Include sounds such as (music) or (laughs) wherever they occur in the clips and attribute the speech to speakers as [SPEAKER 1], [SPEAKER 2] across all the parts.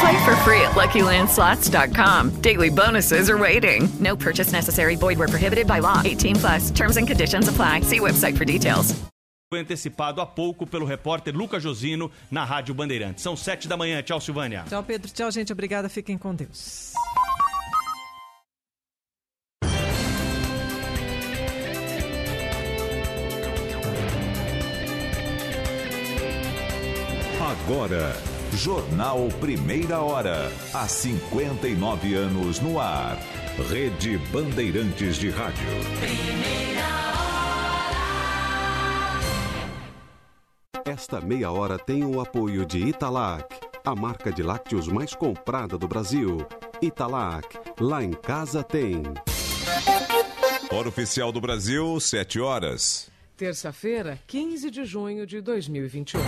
[SPEAKER 1] Play for free at LuckyLandSlots.com. Daily bonuses are waiting. No purchase necessary. Void where prohibited by law. 18 plus. Terms and conditions apply. See website for details.
[SPEAKER 2] Foi antecipado há pouco pelo repórter Lucas Josino na Rádio Bandeirantes. São sete da manhã. Tchau, Silvânia.
[SPEAKER 3] Tchau, Pedro. Tchau, gente. Obrigada. Fiquem com Deus.
[SPEAKER 4] Agora, Jornal Primeira Hora. Há 59 anos no ar. Rede Bandeirantes de Rádio.
[SPEAKER 5] Esta meia hora tem o apoio de Italac, a marca de lácteos mais comprada do Brasil. Italac, lá em casa tem.
[SPEAKER 4] Hora oficial do Brasil, 7 horas.
[SPEAKER 3] Terça-feira, 15 de junho de 2021.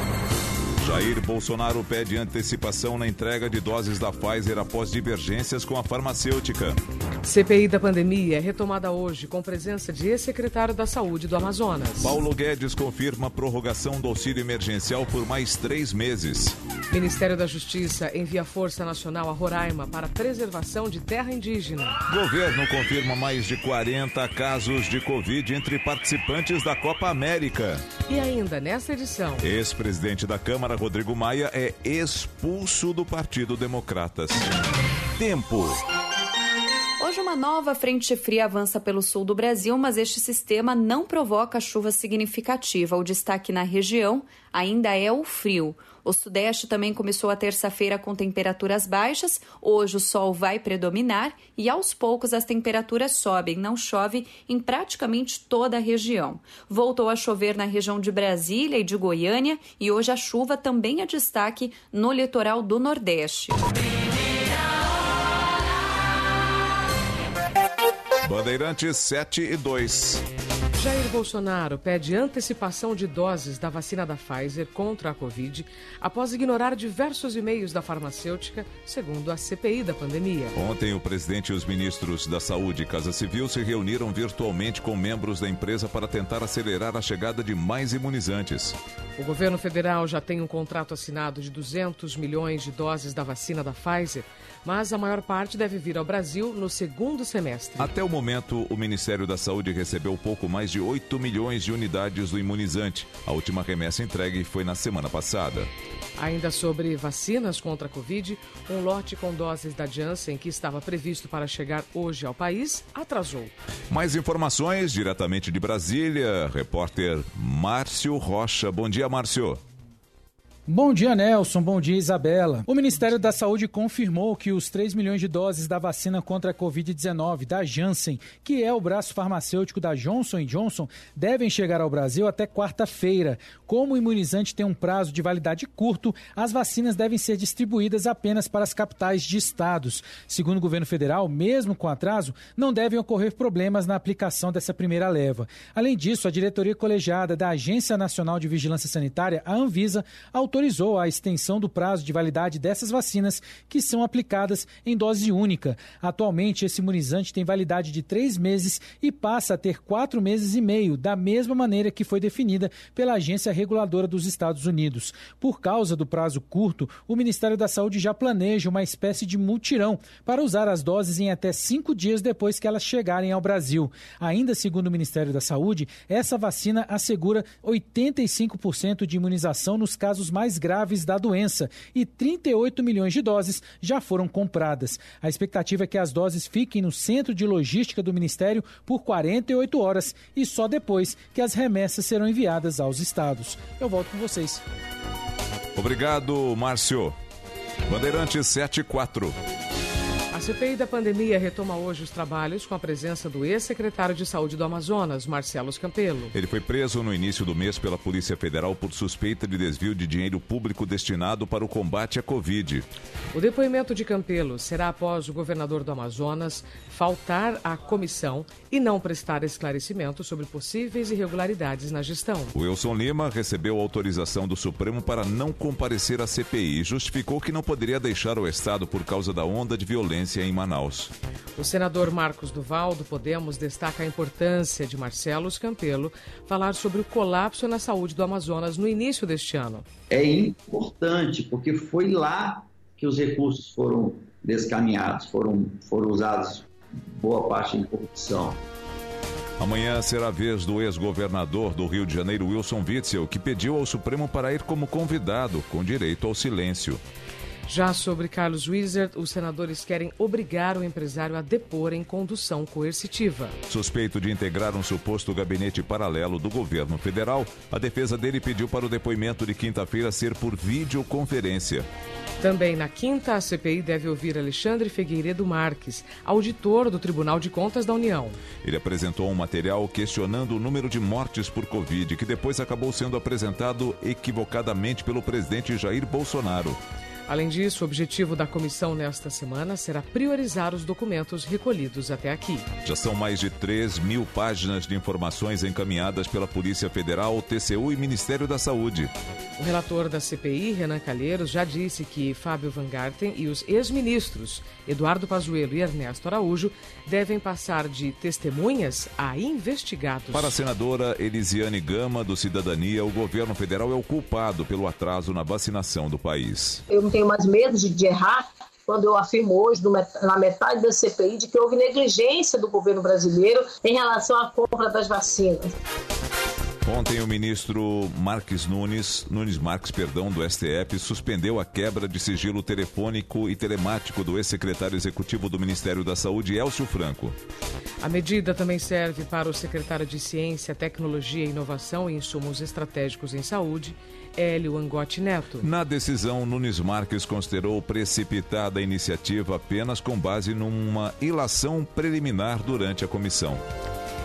[SPEAKER 4] Jair Bolsonaro pede antecipação na entrega de doses da Pfizer após divergências com a farmacêutica.
[SPEAKER 3] CPI da pandemia é retomada hoje com presença de ex-secretário da Saúde do Amazonas.
[SPEAKER 4] Paulo Guedes confirma a prorrogação do auxílio emergencial por mais três meses.
[SPEAKER 3] Ministério da Justiça envia Força Nacional a Roraima para preservação de terra indígena.
[SPEAKER 4] Governo confirma mais de 40 casos de Covid entre participantes da Copa América.
[SPEAKER 3] E ainda nesta edição.
[SPEAKER 4] Ex-presidente da Câmara, Rodrigo Maia, é expulso do Partido Democratas. Tempo.
[SPEAKER 6] Hoje, uma nova frente fria avança pelo sul do Brasil, mas este sistema não provoca chuva significativa. O destaque na região ainda é o frio. O Sudeste também começou a terça-feira com temperaturas baixas. Hoje o sol vai predominar e aos poucos as temperaturas sobem. Não chove em praticamente toda a região. Voltou a chover na região de Brasília e de Goiânia e hoje a chuva também é destaque no litoral do Nordeste.
[SPEAKER 4] Bandeirantes 7 e 2.
[SPEAKER 3] Jair Bolsonaro pede antecipação de doses da vacina da Pfizer contra a Covid após ignorar diversos e-mails da farmacêutica, segundo a CPI da pandemia.
[SPEAKER 4] Ontem, o presidente e os ministros da Saúde e Casa Civil se reuniram virtualmente com membros da empresa para tentar acelerar a chegada de mais imunizantes.
[SPEAKER 3] O governo federal já tem um contrato assinado de 200 milhões de doses da vacina da Pfizer, mas a maior parte deve vir ao Brasil no segundo semestre.
[SPEAKER 4] Até o momento, o Ministério da Saúde recebeu pouco mais de 8 milhões de unidades do imunizante. A última remessa entregue foi na semana passada.
[SPEAKER 3] Ainda sobre vacinas contra a Covid, um lote com doses da Janssen que estava previsto para chegar hoje ao país atrasou.
[SPEAKER 4] Mais informações diretamente de Brasília, repórter Márcio Rocha. Bom dia, Márcio.
[SPEAKER 7] Bom dia, Nelson. Bom dia, Isabela. O Ministério da Saúde confirmou que os 3 milhões de doses da vacina contra a Covid-19 da Janssen, que é o braço farmacêutico da Johnson Johnson, devem chegar ao Brasil até quarta-feira. Como o imunizante tem um prazo de validade curto, as vacinas devem ser distribuídas apenas para as capitais de estados. Segundo o governo federal, mesmo com atraso, não devem ocorrer problemas na aplicação dessa primeira leva. Além disso, a diretoria colegiada da Agência Nacional de Vigilância Sanitária, a Anvisa, autorizou a extensão do prazo de validade dessas vacinas que são aplicadas em dose única. Atualmente, esse imunizante tem validade de três meses e passa a ter quatro meses e meio, da mesma maneira que foi definida pela Agência Reguladora dos Estados Unidos. Por causa do prazo curto, o Ministério da Saúde já planeja uma espécie de mutirão para usar as doses em até cinco dias depois que elas chegarem ao Brasil. Ainda segundo o Ministério da Saúde, essa vacina assegura 85% de imunização nos casos mais mais graves da doença e 38 milhões de doses já foram compradas. A expectativa é que as doses fiquem no centro de logística do Ministério por 48 horas e só depois que as remessas serão enviadas aos estados. Eu volto com vocês.
[SPEAKER 4] Obrigado, Márcio. Bandeirante 74.
[SPEAKER 3] A CPI da pandemia retoma hoje os trabalhos com a presença do ex-secretário de Saúde do Amazonas, Marcelo Campelo.
[SPEAKER 4] Ele foi preso no início do mês pela Polícia Federal por suspeita de desvio de dinheiro público destinado para o combate à Covid.
[SPEAKER 3] O depoimento de Campelo será após o governador do Amazonas faltar à comissão e não prestar esclarecimento sobre possíveis irregularidades na gestão.
[SPEAKER 4] O Wilson Lima recebeu autorização do Supremo para não comparecer à CPI e justificou que não poderia deixar o Estado por causa da onda de violência em Manaus.
[SPEAKER 3] O senador Marcos Duval, do Podemos, destaca a importância de Marcelo Campelo falar sobre o colapso na saúde do Amazonas no início deste ano.
[SPEAKER 8] É importante, porque foi lá que os recursos foram descaminhados, foram, foram usados boa parte em corrupção.
[SPEAKER 4] Amanhã será a vez do ex-governador do Rio de Janeiro, Wilson Witzel, que pediu ao Supremo para ir como convidado, com direito ao silêncio.
[SPEAKER 3] Já sobre Carlos Wizard, os senadores querem obrigar o empresário a depor em condução coercitiva.
[SPEAKER 4] Suspeito de integrar um suposto gabinete paralelo do governo federal, a defesa dele pediu para o depoimento de quinta-feira ser por videoconferência.
[SPEAKER 3] Também na quinta, a CPI deve ouvir Alexandre Figueiredo Marques, auditor do Tribunal de Contas da União.
[SPEAKER 4] Ele apresentou um material questionando o número de mortes por Covid, que depois acabou sendo apresentado equivocadamente pelo presidente Jair Bolsonaro.
[SPEAKER 3] Além disso, o objetivo da comissão nesta semana será priorizar os documentos recolhidos até aqui.
[SPEAKER 4] Já são mais de 3 mil páginas de informações encaminhadas pela Polícia Federal, TCU e Ministério da Saúde.
[SPEAKER 3] O relator da CPI, Renan Calheiros, já disse que Fábio Van Garten e os ex-ministros Eduardo Pazuello e Ernesto Araújo devem passar de testemunhas a investigados.
[SPEAKER 4] Para a senadora Elisiane Gama, do Cidadania, o governo federal é o culpado pelo atraso na vacinação do país.
[SPEAKER 9] Eu tenho mais medo de, de errar quando eu afirmo hoje, na metade da CPI, de que houve negligência do governo brasileiro em relação à compra das vacinas.
[SPEAKER 4] Ontem o ministro Marques Nunes, Nunes Marques, perdão, do STF, suspendeu a quebra de sigilo telefônico e telemático do ex-secretário executivo do Ministério da Saúde, Elcio Franco.
[SPEAKER 3] A medida também serve para o secretário de Ciência, Tecnologia, Inovação e Insumos Estratégicos em Saúde, Hélio Angotti Neto.
[SPEAKER 4] Na decisão, Nunes Marques considerou precipitada a iniciativa apenas com base numa ilação preliminar durante a comissão.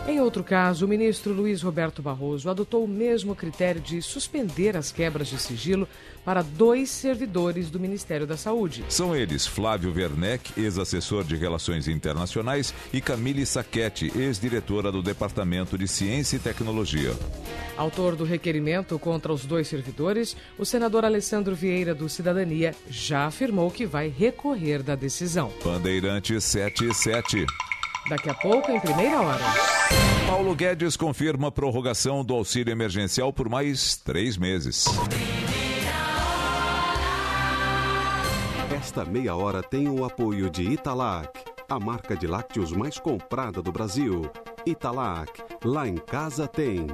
[SPEAKER 3] Em outro caso, o ministro Luiz Roberto Barroso adotou o mesmo critério de suspender as quebras de sigilo para dois servidores do Ministério da Saúde.
[SPEAKER 4] São eles Flávio Werneck, ex-assessor de Relações Internacionais, e Camille Sacchetti, ex-diretora do Departamento de Ciência e Tecnologia.
[SPEAKER 3] Autor do requerimento contra os dois servidores, o senador Alessandro Vieira do Cidadania já afirmou que vai recorrer da decisão.
[SPEAKER 4] Bandeirante 77.
[SPEAKER 3] Daqui a pouco, em primeira hora.
[SPEAKER 4] Paulo Guedes confirma a prorrogação do auxílio emergencial por mais três meses.
[SPEAKER 5] Esta meia hora tem o apoio de Italac, a marca de lácteos mais comprada do Brasil. Italac, lá em casa tem.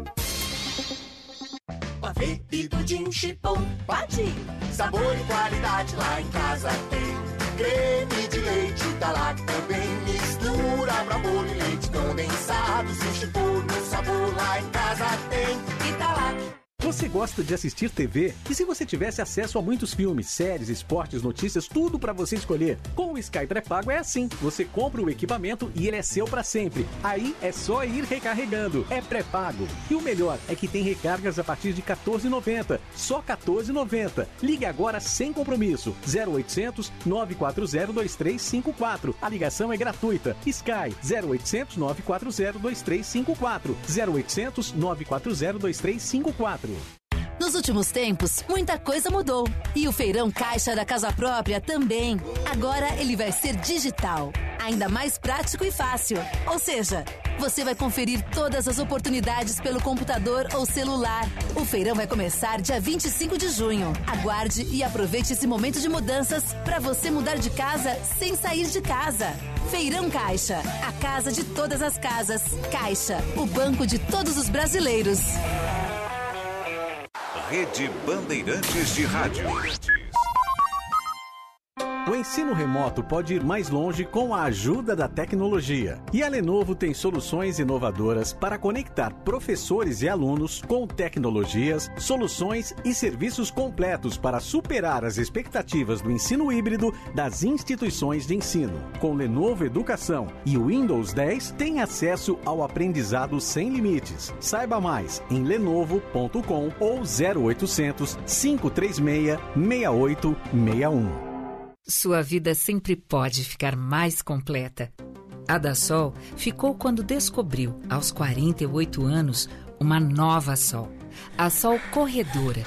[SPEAKER 10] Pavê e pudim chipom, pati. Sabor e qualidade lá em casa tem. Creme de leite Italac também mistura pra bolo e leite condensado. Se chipom no sabor lá em casa tem. Italac.
[SPEAKER 11] Você gosta de assistir TV? E se você tivesse acesso a muitos filmes, séries, esportes, notícias, tudo para você escolher? Com o Sky pré-pago é assim. Você compra o equipamento e ele é seu para sempre. Aí é só ir recarregando. É pré-pago. E o melhor é que tem recargas a partir de 14,90. Só 14,90. Ligue agora sem compromisso. 0800 940 2354. A ligação é gratuita. Sky 0800 940 2354. 0800 940 2354.
[SPEAKER 12] Nos últimos tempos, muita coisa mudou. E o feirão caixa da casa própria também. Agora ele vai ser digital, ainda mais prático e fácil. Ou seja, você vai conferir todas as oportunidades pelo computador ou celular. O feirão vai começar dia 25 de junho. Aguarde e aproveite esse momento de mudanças para você mudar de casa sem sair de casa. Feirão Caixa, a casa de todas as casas. Caixa, o banco de todos os brasileiros.
[SPEAKER 4] Rede Bandeirantes de Rádio.
[SPEAKER 11] O ensino remoto pode ir mais longe com a ajuda da tecnologia. E a Lenovo tem soluções inovadoras para conectar professores e alunos com tecnologias, soluções e serviços completos para superar as expectativas do ensino híbrido das instituições de ensino. Com Lenovo Educação e o Windows 10, tem acesso ao aprendizado sem limites. Saiba mais em lenovo.com ou 0800 536 6861.
[SPEAKER 13] Sua vida sempre pode ficar mais completa. A da Sol ficou quando descobriu, aos 48 anos, uma nova Sol. A Sol Corredora.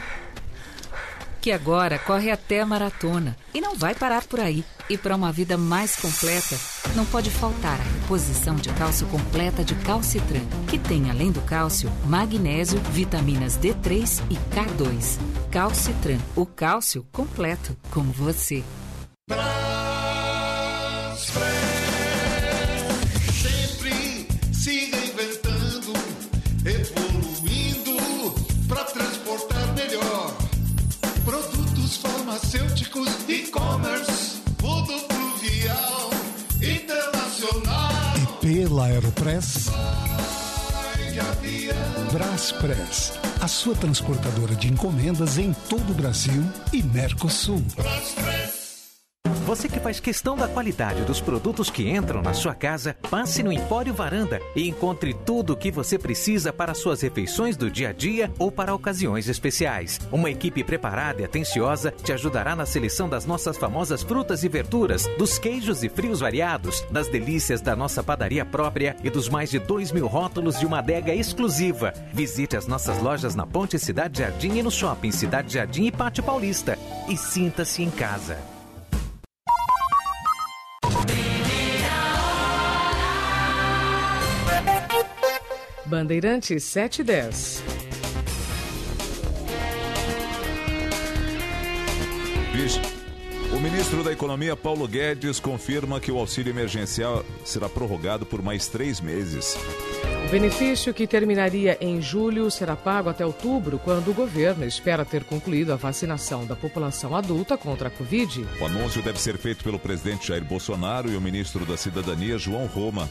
[SPEAKER 13] Que agora corre até a maratona e não vai parar por aí. E para uma vida mais completa, não pode faltar a reposição de cálcio completa de Calcitran, que tem, além do cálcio, magnésio, vitaminas D3 e K2. Calcitran, o cálcio completo, como você.
[SPEAKER 10] Sempre se reinventando, evoluindo para transportar melhor. Produtos farmacêuticos, e-commerce, mundo pluvial, internacional.
[SPEAKER 14] E pela Aeropress. Braspress, a sua transportadora de encomendas em todo o Brasil e Mercosul.
[SPEAKER 15] Você que faz questão da qualidade dos produtos que entram na sua casa, passe no Empório Varanda e encontre tudo o que você precisa para suas refeições do dia a dia ou para ocasiões especiais. Uma equipe preparada e atenciosa te ajudará na seleção das nossas famosas frutas e verduras, dos queijos e frios variados, das delícias da nossa padaria própria e dos mais de 2 mil rótulos de uma adega exclusiva. Visite as nossas lojas na Ponte Cidade Jardim e no Shopping Cidade Jardim e Pátio Paulista. E sinta-se em casa.
[SPEAKER 3] Bandeirantes 710.
[SPEAKER 4] Vixe. O ministro da Economia, Paulo Guedes, confirma que o auxílio emergencial será prorrogado por mais três meses.
[SPEAKER 3] O benefício que terminaria em julho será pago até outubro, quando o governo espera ter concluído a vacinação da população adulta contra a Covid.
[SPEAKER 4] O anúncio deve ser feito pelo presidente Jair Bolsonaro e o ministro da Cidadania, João Roma.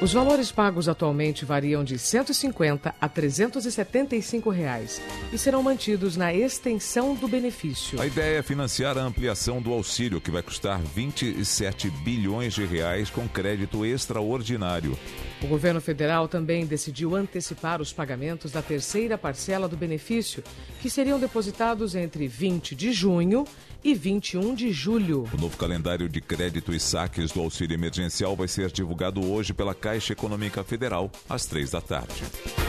[SPEAKER 3] Os valores pagos atualmente variam de R$ 150 a 375 reais e serão mantidos na extensão do benefício.
[SPEAKER 4] A ideia é financiar a ampliação do auxílio, que vai custar 27 bilhões de reais com crédito extraordinário.
[SPEAKER 3] O governo federal também decidiu antecipar os pagamentos da terceira parcela do benefício, que seriam depositados entre 20 de junho e 21 de julho.
[SPEAKER 4] O novo calendário de crédito e saques do auxílio emergencial vai ser divulgado hoje pela Caixa Econômica Federal, às três da tarde.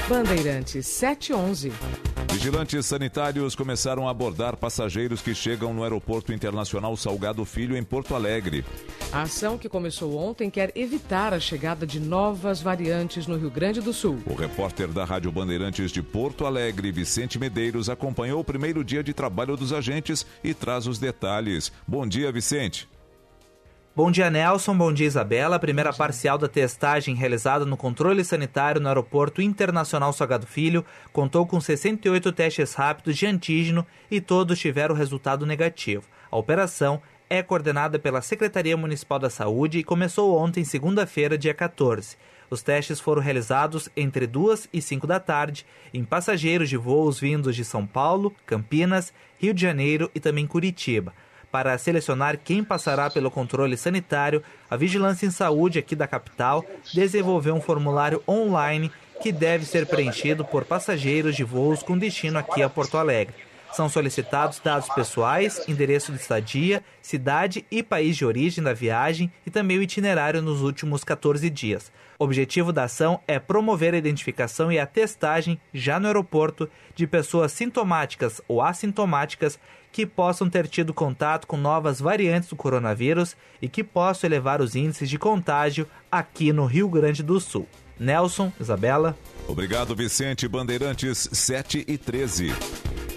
[SPEAKER 3] Bandeirantes 711.
[SPEAKER 4] Vigilantes sanitários começaram a abordar passageiros que chegam no Aeroporto Internacional Salgado Filho, em Porto Alegre.
[SPEAKER 3] A ação que começou ontem quer evitar a chegada de novas variantes no Rio Grande do Sul.
[SPEAKER 4] O repórter da Rádio Bandeirantes de Porto Alegre, Vicente Medeiros, acompanhou o primeiro dia de trabalho dos agentes e traz os detalhes. Bom dia, Vicente.
[SPEAKER 16] Bom dia, Nelson. Bom dia, Isabela. A primeira parcial da testagem realizada no controle sanitário no Aeroporto Internacional Salgado Filho contou com 68 testes rápidos de antígeno e todos tiveram resultado negativo. A operação é coordenada pela Secretaria Municipal da Saúde e começou ontem, segunda-feira, dia 14. Os testes foram realizados entre 2 e 5 da tarde em passageiros de voos vindos de São Paulo, Campinas, Rio de Janeiro e também Curitiba. Para selecionar quem passará pelo controle sanitário, a Vigilância em Saúde aqui da capital desenvolveu um formulário online que deve ser preenchido por passageiros de voos com destino aqui a Porto Alegre. São solicitados dados pessoais, endereço de estadia, cidade e país de origem da viagem e também o itinerário nos últimos 14 dias. Objetivo da ação é promover a identificação e a testagem, já no aeroporto, de pessoas sintomáticas ou assintomáticas que possam ter tido contato com novas variantes do coronavírus e que possam elevar os índices de contágio aqui no Rio Grande do Sul. Nelson, Isabela.
[SPEAKER 4] Obrigado, Vicente. Bandeirantes 7 e 13.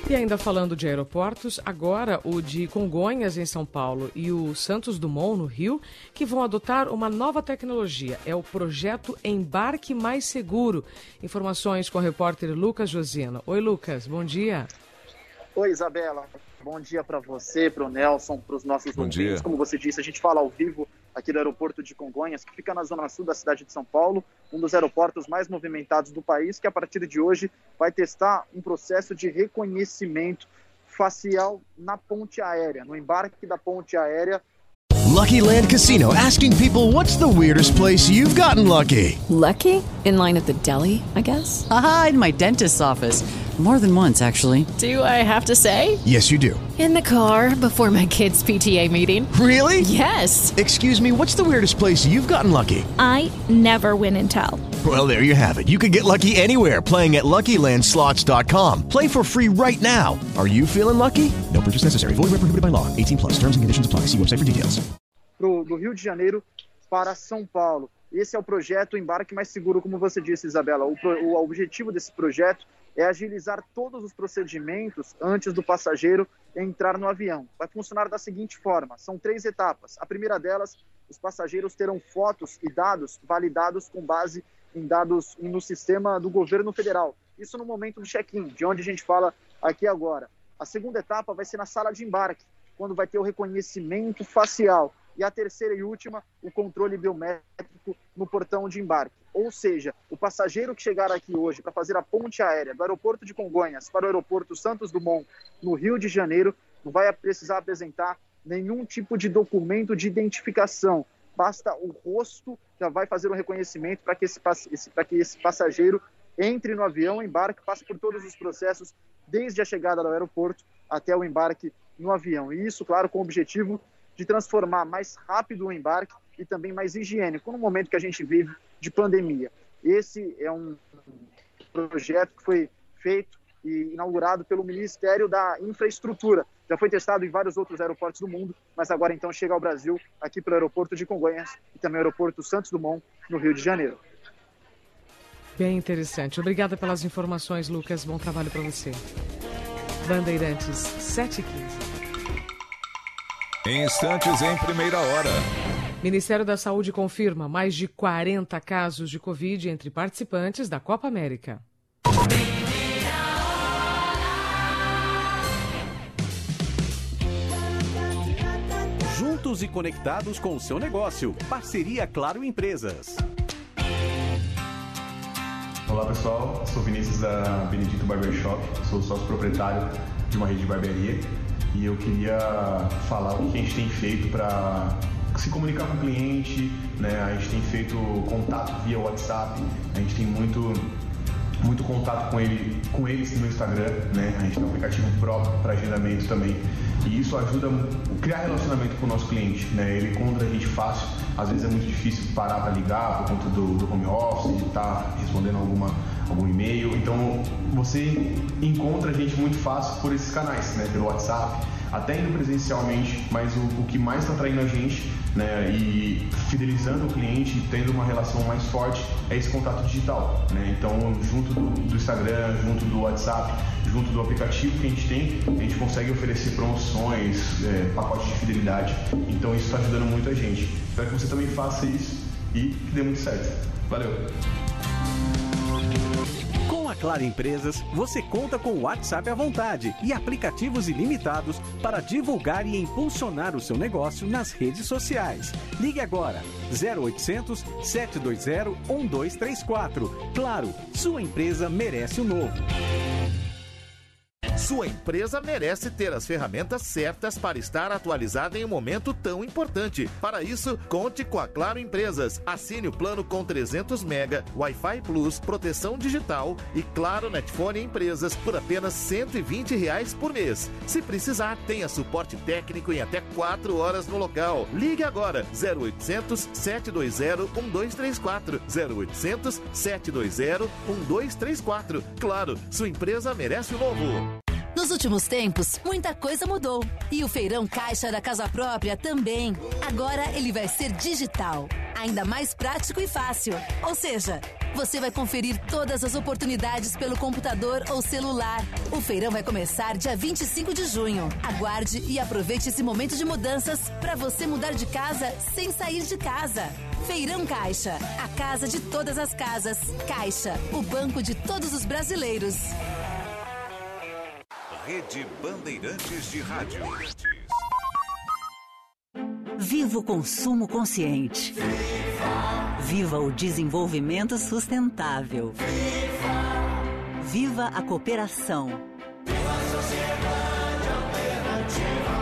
[SPEAKER 3] E ainda falando de aeroportos, agora o de Congonhas, em São Paulo, e o Santos Dumont, no Rio, que vão adotar uma nova tecnologia. É o projeto Embarque Mais Seguro. Informações com o repórter Lucas Josina. Oi, Lucas, bom dia.
[SPEAKER 17] Oi, Isabela. Bom dia para você, para o Nelson, para os nossos
[SPEAKER 4] Bom
[SPEAKER 17] ouvintes.
[SPEAKER 4] dia.
[SPEAKER 17] Como você disse, a gente fala ao vivo aqui do aeroporto de Congonhas, que fica na zona sul da cidade de São Paulo, um dos aeroportos mais movimentados do país, que a partir de hoje vai testar um processo de reconhecimento facial na ponte aérea, no embarque da ponte aérea
[SPEAKER 18] Lucky Land Casino asking people what's the weirdest place you've gotten lucky?
[SPEAKER 19] Lucky? In line at the deli, I guess?
[SPEAKER 20] Aha, in my dentist's office. More than once, actually.
[SPEAKER 19] Do I have to say?
[SPEAKER 18] Yes, you do.
[SPEAKER 19] In the car before my kids' PTA meeting.
[SPEAKER 18] Really?
[SPEAKER 19] Yes.
[SPEAKER 18] Excuse me, what's the weirdest place you've gotten lucky?
[SPEAKER 21] I never win and tell.
[SPEAKER 18] Well, there you have it. You can get lucky anywhere playing at LuckyLandSlots.com. Play for free right now. Are you feeling lucky? No purchase necessary. Void where prohibited by law. 18 plus. Terms and conditions apply. See website for details.
[SPEAKER 17] pro, do Rio de Janeiro para São Paulo. Esse é o projeto Embarque Mais Seguro, como você disse, Isabela. O, pro- o objetivo desse projeto é agilizar todos os procedimentos antes do passageiro entrar no avião. Vai funcionar da seguinte forma: são três etapas. A primeira delas, os passageiros terão fotos e dados validados com base em dados no sistema do governo federal. Isso no momento do check-in, de onde a gente fala aqui agora. A segunda etapa vai ser na sala de embarque, quando vai ter o reconhecimento facial. E a terceira e última, o controle biométrico no portão de embarque. Ou seja, o passageiro que chegar aqui hoje para fazer a ponte aérea do aeroporto de Congonhas para o aeroporto Santos Dumont, no Rio de Janeiro, não vai precisar apresentar nenhum tipo de documento de identificação. Basta o rosto, já vai fazer o reconhecimento para que esse- para que esse passageiro entre no avião, embarque, passe por todos os processos, desde a chegada do aeroporto até o embarque no avião. E isso, claro, com o objetivo de transformar mais rápido o embarque e também mais higiênico no momento que a gente vive de pandemia. Esse é um projeto que foi feito e inaugurado pelo Ministério da Infraestrutura. Já foi testado em vários outros aeroportos do mundo, mas agora então chega ao Brasil, aqui para o aeroporto de Congonhas e também o aeroporto Santos Dumont, no Rio de Janeiro.
[SPEAKER 3] Bem interessante. Obrigada pelas informações, Lucas. Bom trabalho para você. Bandeirantes 715.
[SPEAKER 4] Em instantes, em primeira hora.
[SPEAKER 3] Ministério da Saúde confirma mais de 40 casos de Covid entre participantes da Copa América.
[SPEAKER 11] Juntos e conectados com o seu negócio. Parceria Claro Empresas.
[SPEAKER 22] Olá pessoal, sou Vinícius da Benedito Barbershop, sou sócio proprietário de uma rede de barbearia e eu queria falar o que a gente tem feito para se comunicar com o cliente, né? A gente tem feito contato via WhatsApp, a gente tem muito muito contato com ele, com eles no Instagram, né? A gente tem um aplicativo próprio para agendamento também. E isso ajuda a criar relacionamento com o nosso cliente, né? Ele encontra a gente fácil. Às vezes é muito difícil parar para ligar por conta do, do home office, de estar respondendo alguma, algum e-mail. Então você encontra a gente muito fácil por esses canais, né? Pelo WhatsApp, até indo presencialmente, mas o, o que mais está atraindo a gente né, e fidelizando o cliente, tendo uma relação mais forte, é esse contato digital. Né? Então, junto do, do Instagram, junto do WhatsApp, junto do aplicativo que a gente tem, a gente consegue oferecer promoções, é, pacotes de fidelidade. Então, isso está ajudando muito a gente. Espero que você também faça isso e que dê muito certo. Valeu!
[SPEAKER 11] Com a Claro Empresas, você conta com o WhatsApp à vontade e aplicativos ilimitados para divulgar e impulsionar o seu negócio nas redes sociais. Ligue agora 0800 720 1234. Claro, sua empresa merece o novo.
[SPEAKER 23] Sua empresa merece ter as ferramentas certas para estar atualizada em um momento tão importante. Para isso, conte com a Claro Empresas. Assine o plano com 300 mega, Wi-Fi Plus, proteção digital e Claro Netfone Empresas por apenas 120 reais por mês. Se precisar, tenha suporte técnico em até 4 horas no local. Ligue agora 0800 720 1234 0800 720 1234. Claro, sua empresa merece o novo.
[SPEAKER 12] Nos últimos tempos, muita coisa mudou. E o feirão caixa da casa própria também. Agora ele vai ser digital, ainda mais prático e fácil. Ou seja, você vai conferir todas as oportunidades pelo computador ou celular. O feirão vai começar dia 25 de junho. Aguarde e aproveite esse momento de mudanças para você mudar de casa sem sair de casa. Feirão Caixa, a casa de todas as casas. Caixa, o banco de todos os brasileiros.
[SPEAKER 4] Rede Bandeirantes de Rádio.
[SPEAKER 24] Viva o consumo consciente. Viva, Viva o desenvolvimento sustentável. Viva, Viva a cooperação. Viva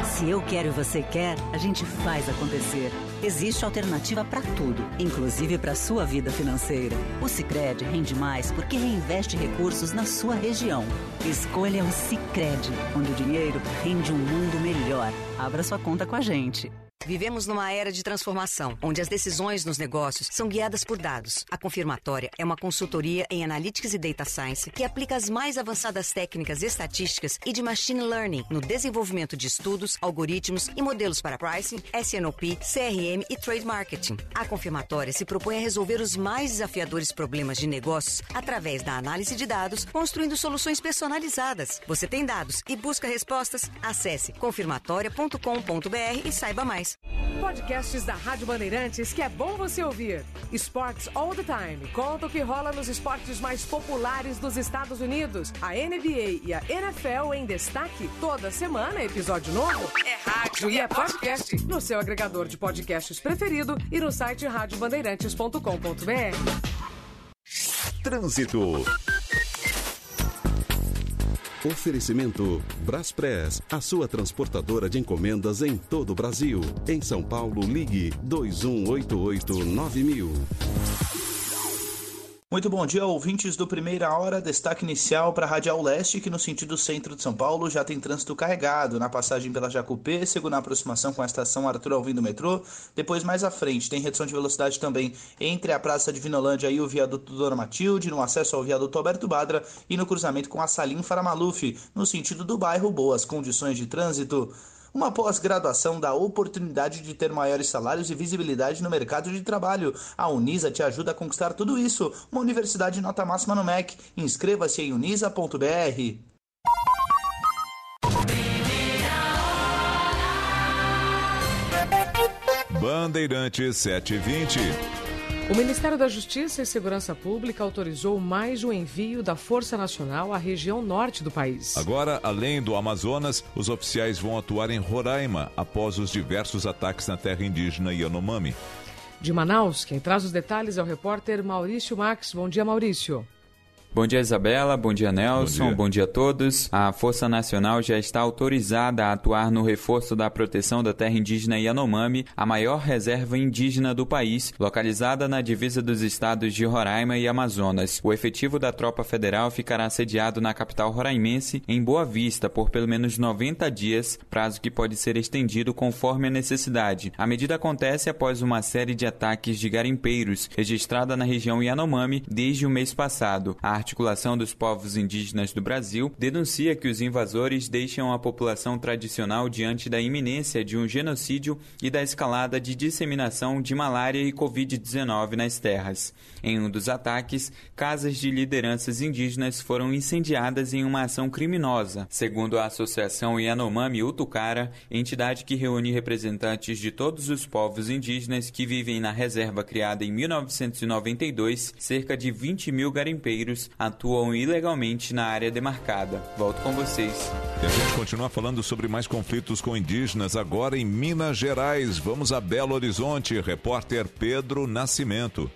[SPEAKER 24] a. Se eu quero e você quer, a gente faz acontecer. Existe alternativa para tudo, inclusive para sua vida financeira. O Sicredi rende mais porque reinveste recursos na sua região. Escolha o Sicredi, onde o dinheiro rende um mundo melhor. Abra sua conta com a gente.
[SPEAKER 25] Vivemos numa era de transformação, onde as decisões nos negócios são guiadas por dados. A Confirmatória é uma consultoria em Analytics e Data Science que aplica as mais avançadas técnicas estatísticas e de Machine Learning no desenvolvimento de estudos, algoritmos e modelos para pricing, SNOP, CRM e Trade Marketing. A Confirmatória se propõe a resolver os mais desafiadores problemas de negócios através da análise de dados, construindo soluções personalizadas. Você tem dados e busca respostas? Acesse confirmatória.com.br e saiba mais.
[SPEAKER 3] Podcasts da Rádio Bandeirantes que é bom você ouvir. Sports All the Time. Conta o que rola nos esportes mais populares dos Estados Unidos. A NBA e a NFL em destaque toda semana, episódio novo. É rádio e é podcast. No seu agregador de podcasts preferido e no site radiobandeirantes.com.br.
[SPEAKER 4] Trânsito.
[SPEAKER 5] Oferecimento Braspress, a sua transportadora de encomendas em todo o Brasil. Em São Paulo, ligue 2188-9000.
[SPEAKER 26] Muito bom dia, ouvintes do Primeira Hora. Destaque inicial para a Radial Leste, que no sentido centro de São Paulo já tem trânsito carregado na passagem pela Jacupê, segundo a aproximação com a estação Arthur Alvim do metrô. Depois, mais à frente, tem redução de velocidade também entre a Praça de Vinolândia e o viaduto Dona Matilde, no acesso ao viaduto Alberto Badra e no cruzamento com a Salim Faramaluf, no sentido do bairro Boas Condições de Trânsito. Uma pós-graduação dá oportunidade de ter maiores salários e visibilidade no mercado de trabalho. A Unisa te ajuda a conquistar tudo isso. Uma universidade nota máxima no MEC. Inscreva-se em unisa.br.
[SPEAKER 4] Bandeirantes 720.
[SPEAKER 3] O Ministério da Justiça e Segurança Pública autorizou mais o envio da Força Nacional à região norte do país.
[SPEAKER 4] Agora, além do Amazonas, os oficiais vão atuar em Roraima após os diversos ataques na terra indígena Yanomami.
[SPEAKER 3] De Manaus, quem traz os detalhes é o repórter Maurício Max. Bom dia, Maurício.
[SPEAKER 27] Bom dia, Isabela. Bom dia, Nelson. Bom dia. Bom dia. a todos. A Força Nacional já está autorizada a atuar no reforço da proteção da terra indígena Yanomami, a maior reserva indígena do país, localizada na divisa dos estados de Roraima e Amazonas. O efetivo da tropa federal ficará sediado na capital roraimense, em Boa Vista, por pelo menos 90 dias, prazo que pode ser estendido conforme a necessidade. A medida acontece após uma série de ataques de garimpeiros registrada na região Yanomami desde o mês passado. A Articulação dos Povos Indígenas do Brasil denuncia que os invasores deixam a população tradicional diante da iminência de um genocídio e da escalada de disseminação de malária e Covid-19 nas terras. Em um dos ataques, casas de lideranças indígenas foram incendiadas em uma ação criminosa, segundo a Associação Yanomami Utucara, entidade que reúne representantes de todos os povos indígenas que vivem na reserva criada em 1992, cerca de 20 mil garimpeiros atuam ilegalmente na área demarcada. Volto com vocês.
[SPEAKER 4] E a gente continua falando sobre mais conflitos com indígenas agora em Minas Gerais. Vamos a Belo Horizonte. Repórter Pedro Nascimento.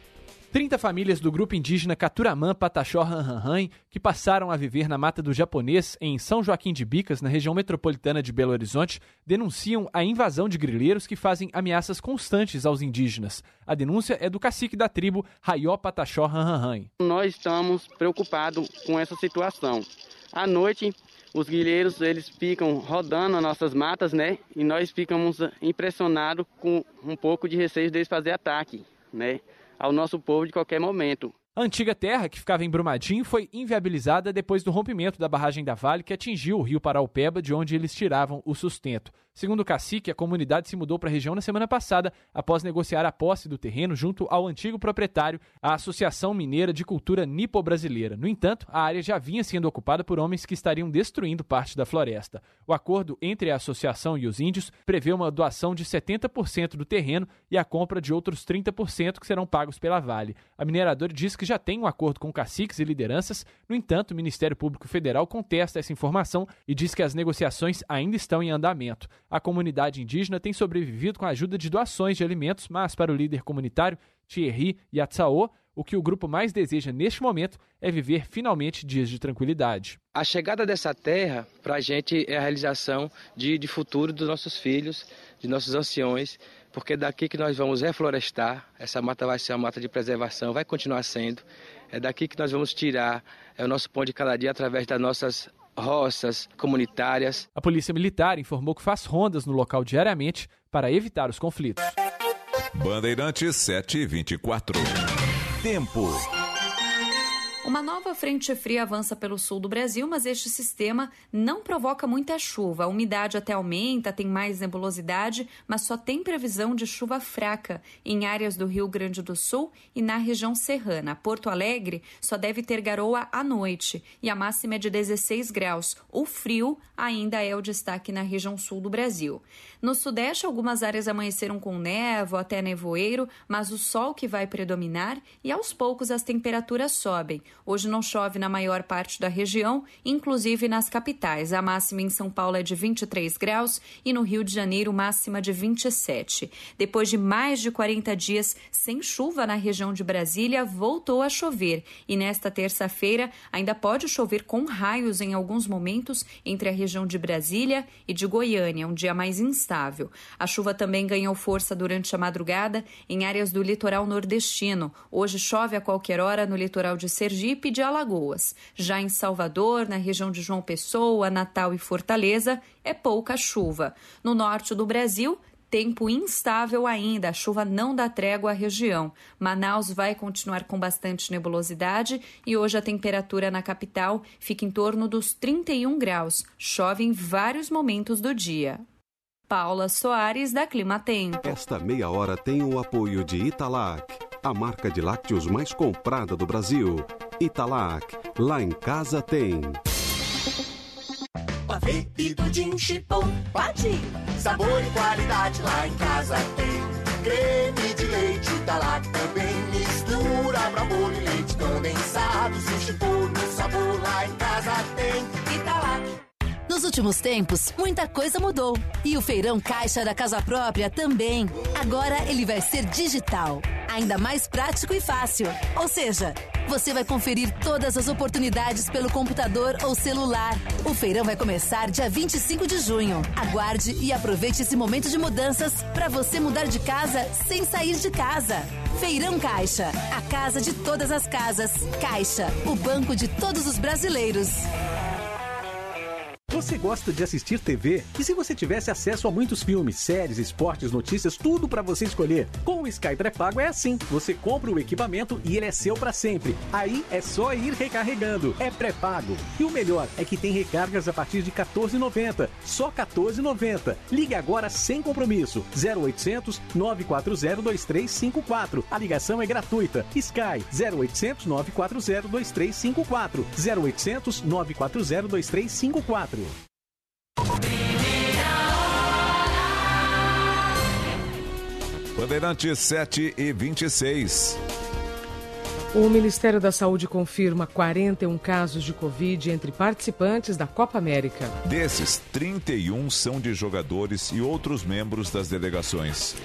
[SPEAKER 28] 30 famílias do grupo indígena Caturamã Pataxó Ranranhan, que passaram a viver na Mata do Japonês, em São Joaquim de Bicas, na região metropolitana de Belo Horizonte, denunciam a invasão de grileiros que fazem ameaças constantes aos indígenas. A denúncia é do cacique da tribo Raió Pataxó Ranranhan.
[SPEAKER 29] Nós estamos preocupados com essa situação. À noite, os guilheiros eles ficam rodando as nossas matas, né? E nós ficamos impressionados com um pouco de receio deles fazer ataque, né? Ao nosso povo de qualquer momento.
[SPEAKER 28] A antiga terra, que ficava em Brumadinho, foi inviabilizada depois do rompimento da barragem da Vale, que atingiu o rio Paraupeba, de onde eles tiravam o sustento. Segundo o cacique, a comunidade se mudou para a região na semana passada, após negociar a posse do terreno junto ao antigo proprietário, a Associação Mineira de Cultura Nipo-Brasileira. No entanto, a área já vinha sendo ocupada por homens que estariam destruindo parte da floresta. O acordo entre a associação e os índios prevê uma doação de 70% do terreno e a compra de outros 30% que serão pagos pela Vale. A mineradora diz que já tem um acordo com caciques e lideranças. No entanto, o Ministério Público Federal contesta essa informação e diz que as negociações ainda estão em andamento. A comunidade indígena tem sobrevivido com a ajuda de doações de alimentos, mas para o líder comunitário Thierry Yatsao, o que o grupo mais deseja neste momento é viver finalmente dias de tranquilidade.
[SPEAKER 29] A chegada dessa terra, para a gente, é a realização de, de futuro dos nossos filhos, de nossos anciões, porque é daqui que nós vamos reflorestar, essa mata vai ser uma mata de preservação, vai continuar sendo, é daqui que nós vamos tirar é o nosso pão de cada dia através das nossas roças comunitárias.
[SPEAKER 28] A Polícia Militar informou que faz rondas no local diariamente para evitar os conflitos.
[SPEAKER 4] Bandeirantes 724. Tempo.
[SPEAKER 30] Uma nova frente fria avança pelo sul do Brasil, mas este sistema não provoca muita chuva. A umidade até aumenta, tem mais nebulosidade, mas só tem previsão de chuva fraca em áreas do Rio Grande do Sul e na região serrana. Porto Alegre só deve ter garoa à noite e a máxima é de 16 graus. O frio ainda é o destaque na região sul do Brasil. No sudeste, algumas áreas amanheceram com névoa até nevoeiro, mas o sol que vai predominar e aos poucos as temperaturas sobem. Hoje não chove na maior parte da região, inclusive nas capitais. A máxima em São Paulo é de 23 graus e no Rio de Janeiro máxima de 27. Depois de mais de 40 dias sem chuva na região de Brasília, voltou a chover e nesta terça-feira ainda pode chover com raios em alguns momentos entre a região de Brasília e de Goiânia, um dia mais instável. A chuva também ganhou força durante a madrugada em áreas do litoral nordestino. Hoje chove a qualquer hora no litoral de Sergipe Sergipe e de Alagoas. Já em Salvador, na região de João Pessoa, Natal e Fortaleza, é pouca chuva. No norte do Brasil, tempo instável ainda, a chuva não dá trégua à região. Manaus vai continuar com bastante nebulosidade e hoje a temperatura na capital fica em torno dos 31 graus. Chove em vários momentos do dia. Paula Soares, da Clima Tempo.
[SPEAKER 5] Esta meia hora tem o apoio de Italac, a marca de lácteos mais comprada do Brasil. Italac, lá em casa tem.
[SPEAKER 31] Pavê e pudim chipom, pode. Sabor e qualidade lá em casa tem. Creme de leite Italac também mistura pra bolo e leite condensado. Se o chipom
[SPEAKER 12] Nos últimos tempos, muita coisa mudou. E o feirão caixa da casa própria também. Agora ele vai ser digital. Ainda mais prático e fácil. Ou seja, você vai conferir todas as oportunidades pelo computador ou celular. O feirão vai começar dia 25 de junho. Aguarde e aproveite esse momento de mudanças para você mudar de casa sem sair de casa. Feirão Caixa, a casa de todas as casas. Caixa, o banco de todos os brasileiros.
[SPEAKER 11] Você gosta de assistir TV? E se você tivesse acesso a muitos filmes, séries, esportes, notícias, tudo para você escolher? Com o Sky pré-pago é assim. Você compra o equipamento e ele é seu para sempre. Aí é só ir recarregando. É pré-pago. E o melhor é que tem recargas a partir de 14,90. Só 14,90. Ligue agora sem compromisso. 0800 940 2354. A ligação é gratuita. Sky 0800 940 2354. 0800 940 2354.
[SPEAKER 4] Bandeirantes 7 e 26.
[SPEAKER 3] O Ministério da Saúde confirma 41 casos de Covid entre participantes da Copa América.
[SPEAKER 4] Desses, 31 são de jogadores e outros membros das delegações.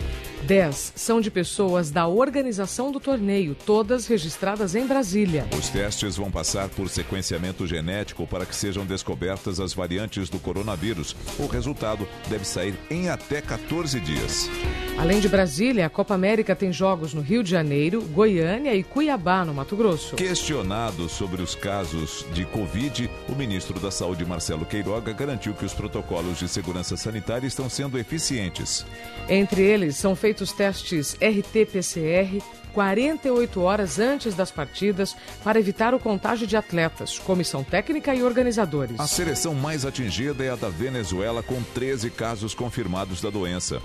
[SPEAKER 3] 10 são de pessoas da organização do torneio, todas registradas em Brasília.
[SPEAKER 4] Os testes vão passar por sequenciamento genético para que sejam descobertas as variantes do coronavírus. O resultado deve sair em até 14 dias.
[SPEAKER 3] Além de Brasília, a Copa América tem jogos no Rio de Janeiro, Goiânia e Cuiabá, no Mato Grosso.
[SPEAKER 4] Questionado sobre os casos de Covid, o ministro da Saúde, Marcelo Queiroga, garantiu que os protocolos de segurança sanitária estão sendo eficientes.
[SPEAKER 3] Entre eles são feitos testes RT-PCR 48 horas antes das partidas para evitar o contágio de atletas, comissão técnica e organizadores.
[SPEAKER 4] A seleção mais atingida é a da Venezuela, com 13 casos confirmados da doença.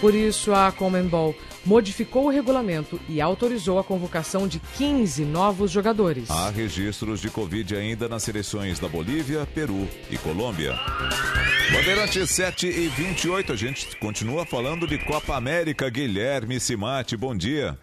[SPEAKER 3] Por isso, a Comembol modificou o regulamento e autorizou a convocação de 15 novos jogadores.
[SPEAKER 4] Há registros de Covid ainda nas seleções da Bolívia, Peru e Colômbia. Bandeirante 7 e 28, a gente continua falando de Copa América. Guilherme Simati, bom dia.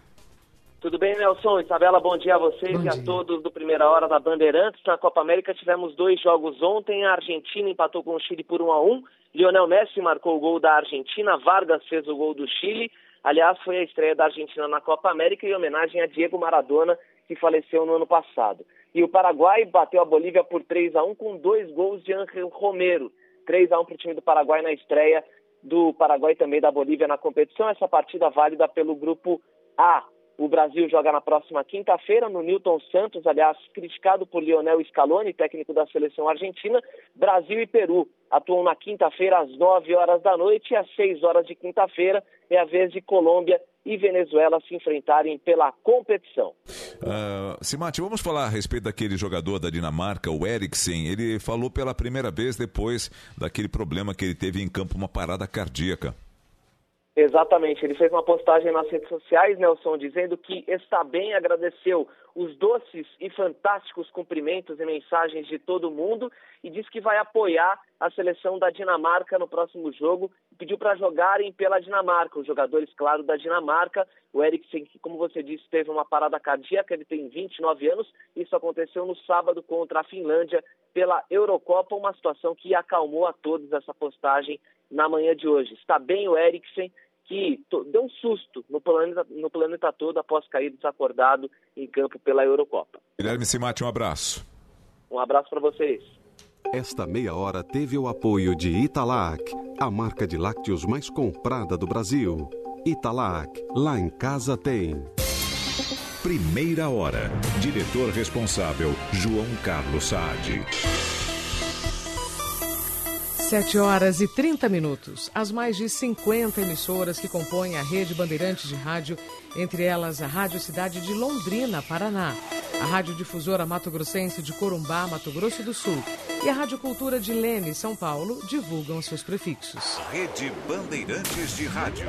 [SPEAKER 32] Tudo bem, Nelson? Isabela, bom dia a vocês bom e a todos do Primeira Hora da Bandeirantes. Na Copa América tivemos dois jogos ontem. A Argentina empatou com o Chile por 1 a 1 Lionel Messi marcou o gol da Argentina, Vargas fez o gol do Chile. Aliás, foi a estreia da Argentina na Copa América em homenagem a Diego Maradona, que faleceu no ano passado. E o Paraguai bateu a Bolívia por 3 a 1 com dois gols de Ángel Romero. 3 a 1 para o time do Paraguai na estreia do Paraguai e também da Bolívia na competição. Essa partida válida pelo grupo A. O Brasil joga na próxima quinta-feira no Newton Santos, aliás, criticado por Lionel Scaloni, técnico da seleção argentina. Brasil e Peru atuam na quinta-feira às 9 horas da noite e às 6 horas de quinta-feira é a vez de Colômbia e Venezuela se enfrentarem pela competição.
[SPEAKER 4] Uh, Simate, vamos falar a respeito daquele jogador da Dinamarca, o Eriksen. Ele falou pela primeira vez depois daquele problema que ele teve em campo, uma parada cardíaca.
[SPEAKER 32] Exatamente, ele fez uma postagem nas redes sociais, Nelson, dizendo que está bem, agradeceu os doces e fantásticos cumprimentos e mensagens de todo mundo e disse que vai apoiar a seleção da Dinamarca no próximo jogo pediu para jogarem pela Dinamarca, os jogadores, claro, da Dinamarca. O Eriksen, que, como você disse, teve uma parada cardíaca, ele tem 29 anos, isso aconteceu no sábado contra a Finlândia pela Eurocopa, uma situação que acalmou a todos essa postagem na manhã de hoje. Está bem o Eriksen, que deu um susto no planeta, no planeta todo após cair desacordado em campo pela Eurocopa.
[SPEAKER 4] Guilherme Simati, um abraço.
[SPEAKER 32] Um abraço para vocês.
[SPEAKER 5] Esta meia hora teve o apoio de Italac, a marca de lácteos mais comprada do Brasil. Italac, lá em casa tem.
[SPEAKER 33] Primeira hora. Diretor responsável, João Carlos Saad.
[SPEAKER 3] 7 horas e 30 minutos. As mais de 50 emissoras que compõem a rede Bandeirantes de Rádio, entre elas a Rádio Cidade de Londrina, Paraná, a Rádio Difusora Mato Grossense de Corumbá, Mato Grosso do Sul e a Rádio Cultura de Leme, São Paulo, divulgam seus prefixos.
[SPEAKER 33] Rede Bandeirantes de Rádio.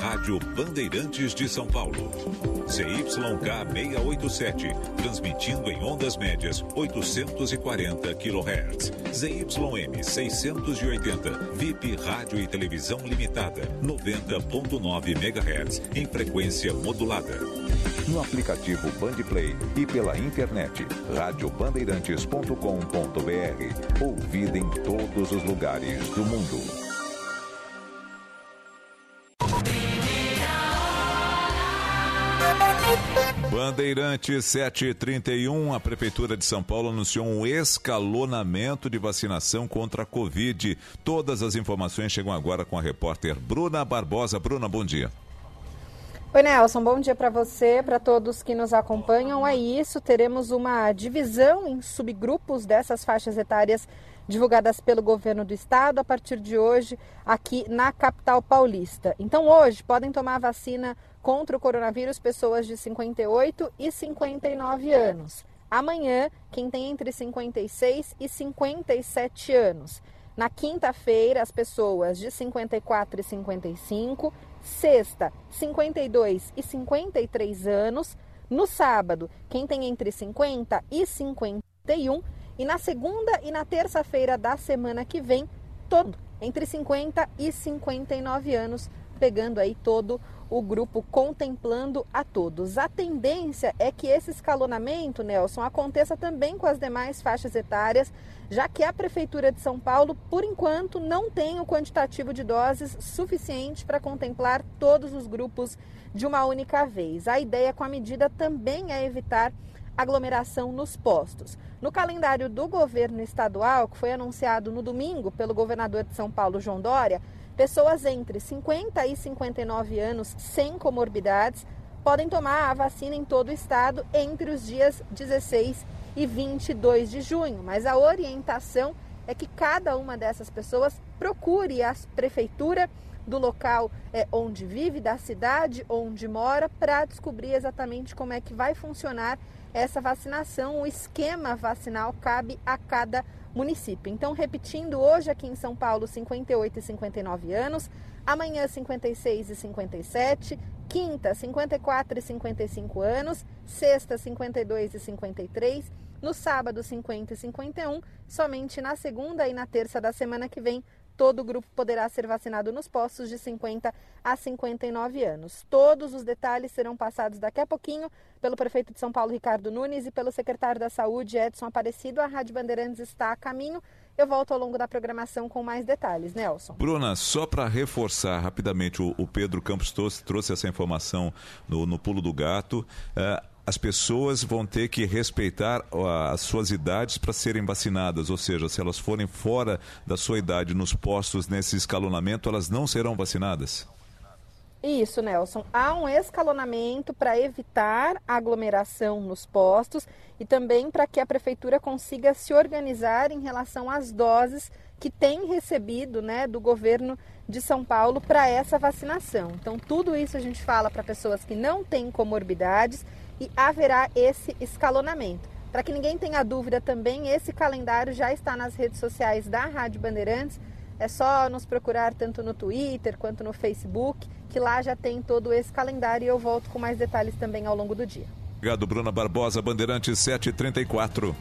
[SPEAKER 33] Rádio Bandeirantes de São Paulo. CYK 687, transmitindo em ondas médias 840 kHz. ZYM 680, VIP Rádio e Televisão Limitada 90.9 MHz, em frequência modulada. No aplicativo Bandplay e pela internet, radiobandeirantes.com.br. Ouvida em todos os lugares do mundo.
[SPEAKER 4] Bandeirante 731, a Prefeitura de São Paulo anunciou um escalonamento de vacinação contra a Covid. Todas as informações chegam agora com a repórter Bruna Barbosa. Bruna, bom dia.
[SPEAKER 34] Oi, Nelson, bom dia para você, para todos que nos acompanham. É isso, teremos uma divisão em subgrupos dessas faixas etárias divulgadas pelo governo do estado a partir de hoje aqui na capital paulista. Então, hoje podem tomar vacina contra o coronavírus pessoas de 58 e 59 anos. Amanhã, quem tem entre 56 e 57 anos. Na quinta-feira, as pessoas de 54 e 55. Sexta, 52 e 53 anos. No sábado, quem tem entre 50 e 51. E na segunda e na terça-feira da semana que vem, todo entre 50 e 59 anos, pegando aí todo o grupo contemplando a todos. A tendência é que esse escalonamento, Nelson, aconteça também com as demais faixas etárias, já que a Prefeitura de São Paulo, por enquanto, não tem o quantitativo de doses suficiente para contemplar todos os grupos de uma única vez. A ideia com a medida também é evitar aglomeração nos postos. No calendário do governo estadual, que foi anunciado no domingo pelo governador de São Paulo, João Dória, Pessoas entre 50 e 59 anos sem comorbidades podem tomar a vacina em todo o estado entre os dias 16 e 22 de junho, mas a orientação é que cada uma dessas pessoas procure a prefeitura do local é, onde vive, da cidade onde mora, para descobrir exatamente como é que vai funcionar essa vacinação. O esquema vacinal cabe a cada município. Então, repetindo, hoje aqui em São Paulo, 58 e 59 anos, amanhã 56 e 57, quinta 54 e 55 anos, sexta 52 e 53, no sábado 50 e 51, somente na segunda e na terça da semana que vem todo o grupo poderá ser vacinado nos postos de 50 a 59 anos. Todos os detalhes serão passados daqui a pouquinho pelo prefeito de São Paulo, Ricardo Nunes, e pelo secretário da Saúde, Edson Aparecido. A Rádio Bandeirantes está a caminho. Eu volto ao longo da programação com mais detalhes, Nelson.
[SPEAKER 4] Bruna, só para reforçar rapidamente, o, Pedro Campos trouxe, trouxe essa informação no, no pulo do gato. Uh, as pessoas vão ter que respeitar as suas idades para serem vacinadas, ou seja, se elas forem fora da sua idade nos postos nesse escalonamento, elas não serão vacinadas?
[SPEAKER 34] Isso, Nelson. Há um escalonamento para evitar aglomeração nos postos e também para que a prefeitura consiga se organizar em relação às doses que tem recebido né, do governo de São Paulo para essa vacinação. Então, tudo isso a gente fala para pessoas que não têm comorbidades e haverá esse escalonamento. Para que ninguém tenha dúvida também, esse calendário já está nas redes sociais da Rádio Bandeirantes. É só nos procurar tanto no Twitter quanto no Facebook, que lá já tem todo esse calendário e eu volto com mais detalhes também ao longo do dia.
[SPEAKER 4] Obrigado, Bruna Barbosa, Bandeirantes 734.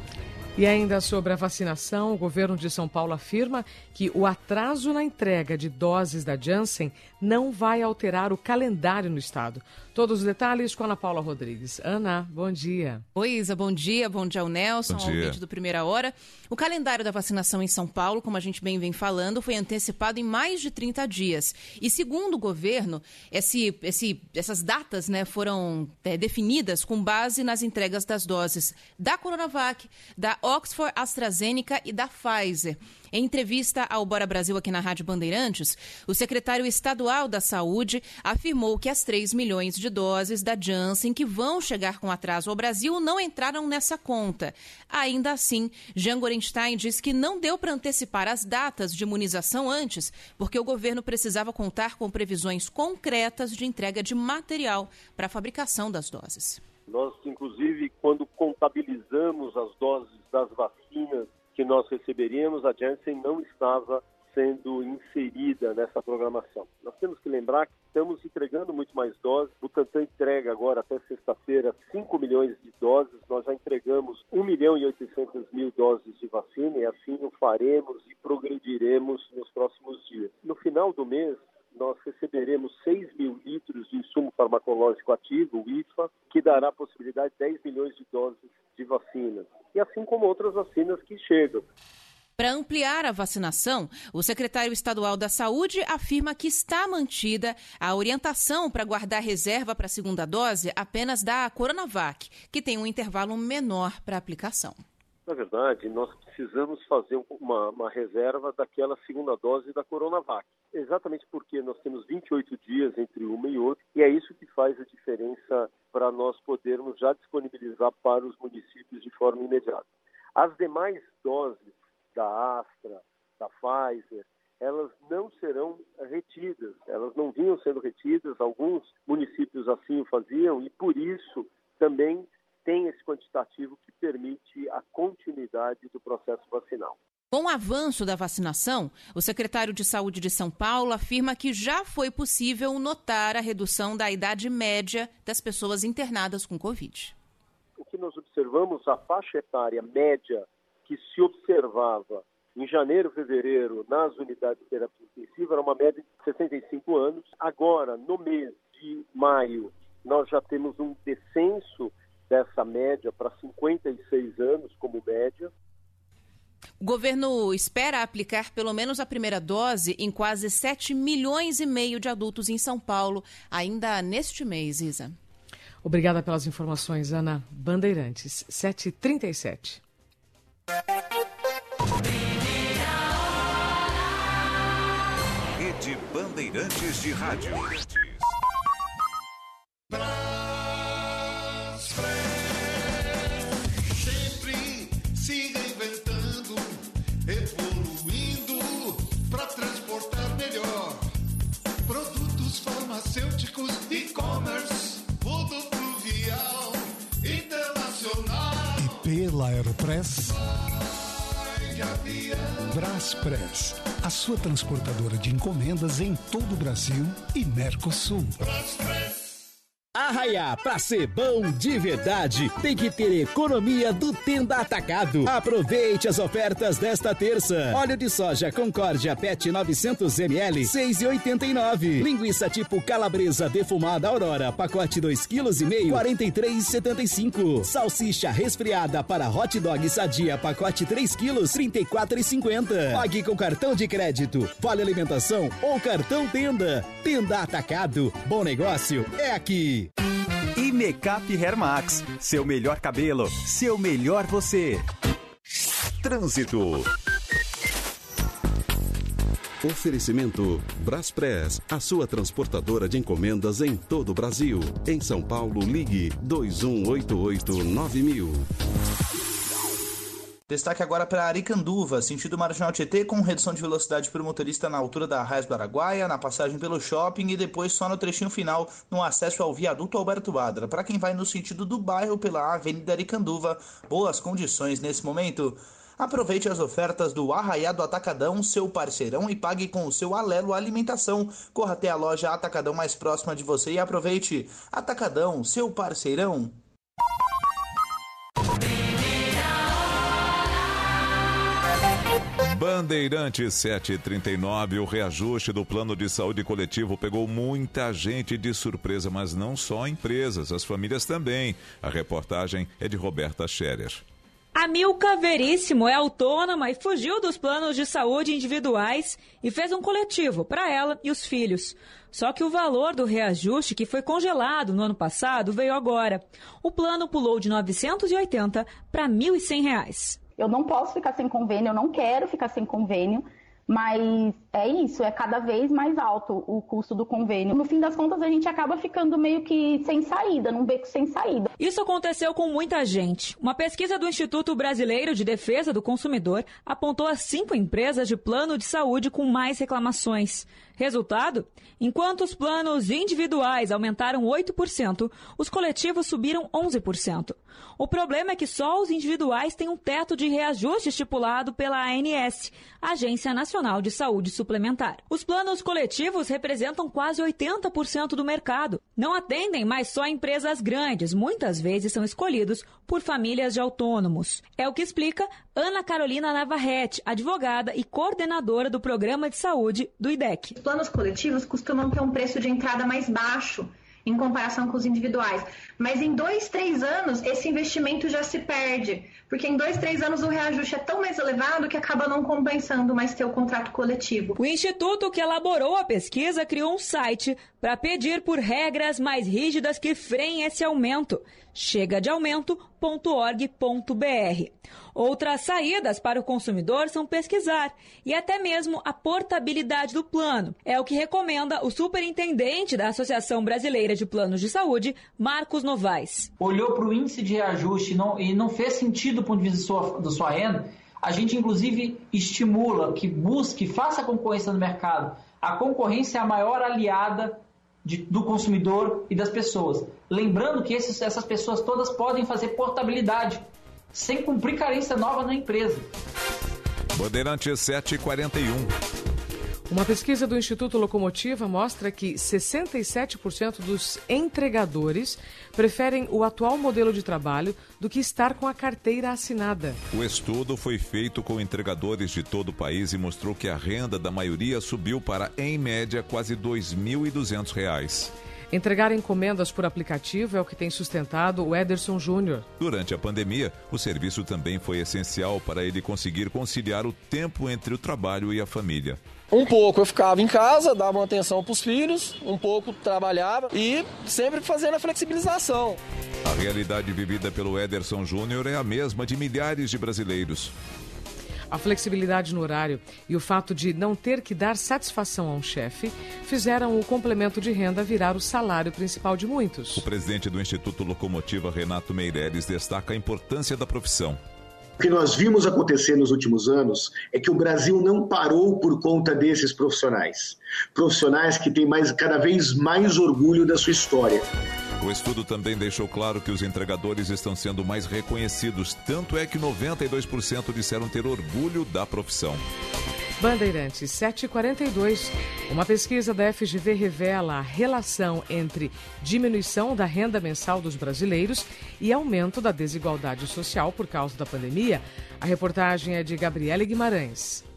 [SPEAKER 3] E ainda sobre a vacinação, o governo de São Paulo afirma que o atraso na entrega de doses da Janssen não vai alterar o calendário no estado. Todos os detalhes com a Ana Paula Rodrigues. Ana, bom dia.
[SPEAKER 35] Oi, Isa, bom dia. Bom dia ao Nelson,
[SPEAKER 4] bom dia.
[SPEAKER 35] ao vídeo do Primeira Hora. O calendário da vacinação em São Paulo, como a gente bem vem falando, foi antecipado em mais de 30 dias. E segundo o governo, esse, esse, essas datas né, foram é, definidas com base nas entregas das doses da Coronavac, da Oxford AstraZeneca e da Pfizer. Em entrevista ao Bora Brasil aqui na Rádio Bandeirantes, o secretário estadual da Saúde afirmou que as 3 milhões de doses da Janssen que vão chegar com atraso ao Brasil não entraram nessa conta. Ainda assim, Jean Gorenstein diz que não deu para antecipar as datas de imunização antes, porque o governo precisava contar com previsões concretas de entrega de material para a fabricação das doses.
[SPEAKER 36] Nós, inclusive, quando contabilizamos as doses das vacinas que nós receberíamos, a Janssen não estava sendo inserida nessa programação. Nós temos que lembrar que estamos entregando muito mais doses. O Butantan entrega agora até sexta-feira 5 milhões de doses. Nós já entregamos 1 milhão e 800 mil doses de vacina e assim o faremos e progrediremos nos próximos dias. No final do mês, nós receberemos 6 mil litros de insumo farmacológico ativo, o IFA, que dará a possibilidade de 10 milhões de doses de vacinas e assim como outras vacinas que chegam.
[SPEAKER 35] Para ampliar a vacinação, o secretário estadual da Saúde afirma que está mantida a orientação para guardar reserva para a segunda dose apenas da Coronavac, que tem um intervalo menor para aplicação.
[SPEAKER 36] Na verdade, nós precisamos fazer uma, uma, reserva daquela segunda dose da Coronavac. Exatamente porque nós temos 28 dias entre uma e outra, e é isso que faz a diferença para nós podermos já disponibilizar para os municípios de forma imediata. As demais doses da Astra, da Pfizer, elas não serão retidas, elas não vinham sendo retidas, alguns municípios assim o faziam e por isso também tem esse quantitativo que permite a continuidade do processo vacinal.
[SPEAKER 35] Com o avanço da vacinação, o secretário de Saúde de São Paulo afirma que já foi possível notar a redução da idade média das pessoas internadas com Covid.
[SPEAKER 36] O que nós observamos, a faixa etária média que se observava em janeiro, fevereiro, nas unidades de terapia intensiva, era uma média de 65 anos. Agora, no mês de maio, nós já temos um descenso dessa média para 56 anos como média.
[SPEAKER 35] O governo espera aplicar pelo menos a primeira dose em quase 7 milhões e meio de adultos em São Paulo, ainda neste mês, Isa.
[SPEAKER 3] Obrigada pelas informações, Ana. Bandeirantes, 7h37.
[SPEAKER 33] Rede Bandeirantes de Rádio.
[SPEAKER 37] Pela Aeropress? Braspress, a sua transportadora de encomendas em todo o Brasil e Mercosul.
[SPEAKER 38] Arraiá, pra ser bom de verdade, tem que ter economia do Tenda Atacado. Aproveite as ofertas desta terça. Óleo de soja Concórdia PET 900ml, 6,89. Linguiça tipo calabresa defumada Aurora, pacote 2,5 kg, 43,75. Salsicha resfriada para hot dog sadia, pacote 3 kg, 34,50. Pague com cartão de crédito, vale alimentação ou cartão Tenda. Tenda Atacado. Bom negócio é aqui.
[SPEAKER 15] Makeup Hair Max, seu melhor cabelo, seu melhor você.
[SPEAKER 4] Trânsito.
[SPEAKER 5] Oferecimento Braspress, a sua transportadora de encomendas em todo o Brasil. Em São Paulo, ligue 2188-9000.
[SPEAKER 26] Destaque agora para Aricanduva, sentido Marginal Tietê, com redução de velocidade para o motorista na altura da Raiz do Araguaia, na passagem pelo shopping e depois só no trechinho final, no acesso ao viaduto Alberto Badra. Para quem vai no sentido do bairro pela Avenida Aricanduva, boas condições nesse momento. Aproveite as ofertas do Arraiado Atacadão, seu parceirão, e pague com o seu Alelo Alimentação. Corra até a loja Atacadão mais próxima de você e aproveite. Atacadão, seu parceirão.
[SPEAKER 4] Bandeirante 739, o reajuste do plano de saúde coletivo pegou muita gente de surpresa, mas não só empresas, as famílias também. A reportagem é de Roberta Scherer.
[SPEAKER 39] A Milka Veríssimo é autônoma e fugiu dos planos de saúde individuais e fez um coletivo para ela e os filhos. Só que o valor do reajuste, que foi congelado no ano passado, veio agora. O plano pulou de 980 para R$ 1.100.
[SPEAKER 40] Eu não posso ficar sem convênio, eu não quero ficar sem convênio, mas é isso, é cada vez mais alto o custo do convênio. No fim das contas, a gente acaba ficando meio que sem saída, num beco sem saída.
[SPEAKER 39] Isso aconteceu com muita gente. Uma pesquisa do Instituto Brasileiro de Defesa do Consumidor apontou as cinco empresas de plano de saúde com mais reclamações. Resultado? Enquanto os planos individuais aumentaram 8%, os coletivos subiram 11%. O problema é que só os individuais têm um teto de reajuste estipulado pela ANS, Agência Nacional de Saúde Suplementar. Os planos coletivos representam quase 80% do mercado. Não atendem mais só empresas grandes, muitas vezes são escolhidos por famílias de autônomos. É o que explica Ana Carolina Navarrete, advogada e coordenadora do Programa de Saúde do IDEC.
[SPEAKER 40] Os planos coletivos costumam ter um preço de entrada mais baixo em comparação com os individuais. Mas em dois, três anos, esse investimento já se perde, porque em dois, três anos o reajuste é tão mais elevado que acaba não compensando mais ter o contrato coletivo.
[SPEAKER 39] O instituto que elaborou a pesquisa criou um site para pedir por regras mais rígidas que freiem esse aumento. Chega de aumento.org.br. Outras saídas para o consumidor são pesquisar e até mesmo a portabilidade do plano. É o que recomenda o superintendente da Associação Brasileira de Planos de Saúde, Marcos Novaes.
[SPEAKER 41] Olhou para o índice de reajuste não, e não fez sentido do ponto de vista sua, da sua renda, a gente inclusive estimula que busque, faça concorrência no mercado. A concorrência é a maior aliada de, do consumidor e das pessoas. Lembrando que esses, essas pessoas todas podem fazer portabilidade sem cumprir carência nova na empresa.
[SPEAKER 4] Bandeirante 741.
[SPEAKER 3] Uma pesquisa do Instituto Locomotiva mostra que 67% dos entregadores preferem o atual modelo de trabalho do que estar com a carteira assinada.
[SPEAKER 4] O estudo foi feito com entregadores de todo o país e mostrou que a renda da maioria subiu para, em média, quase R$ 2.200.
[SPEAKER 3] Entregar encomendas por aplicativo é o que tem sustentado o Ederson Júnior.
[SPEAKER 4] Durante a pandemia, o serviço também foi essencial para ele conseguir conciliar o tempo entre o trabalho e a família.
[SPEAKER 42] Um pouco eu ficava em casa, dava uma atenção para os filhos, um pouco trabalhava e sempre fazendo a flexibilização.
[SPEAKER 4] A realidade vivida pelo Ederson Júnior é a mesma de milhares de brasileiros.
[SPEAKER 3] A flexibilidade no horário e o fato de não ter que dar satisfação a um chefe fizeram o complemento de renda virar o salário principal de muitos.
[SPEAKER 4] O presidente do Instituto Locomotiva, Renato Meireles, destaca a importância da profissão.
[SPEAKER 43] O que nós vimos acontecer nos últimos anos é que o Brasil não parou por conta desses profissionais. Profissionais que têm mais, cada vez mais orgulho da sua história.
[SPEAKER 4] O estudo também deixou claro que os entregadores estão sendo mais reconhecidos, tanto é que 92% disseram ter orgulho da profissão.
[SPEAKER 3] Bandeirantes 742. Uma pesquisa da FGV revela a relação entre diminuição da renda mensal dos brasileiros e aumento da desigualdade social por causa da pandemia. A reportagem é de Gabriele Guimarães.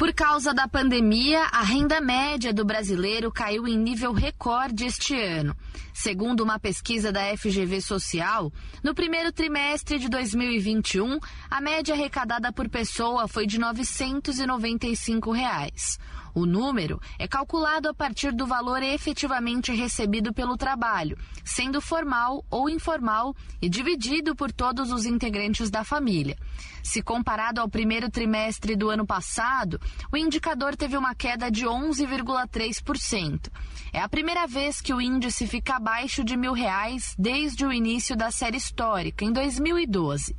[SPEAKER 44] Por causa da pandemia, a renda média do brasileiro caiu em nível recorde este ano. Segundo uma pesquisa da FGV Social, no primeiro trimestre de 2021, a média arrecadada por pessoa foi de 995 reais. O número é calculado a partir do valor efetivamente recebido pelo trabalho, sendo formal ou informal e dividido por todos os integrantes da família. Se comparado ao primeiro trimestre do ano passado, o indicador teve uma queda de 11,3%. É a primeira vez que o índice fica abaixo de mil reais desde o início da série histórica, em 2012.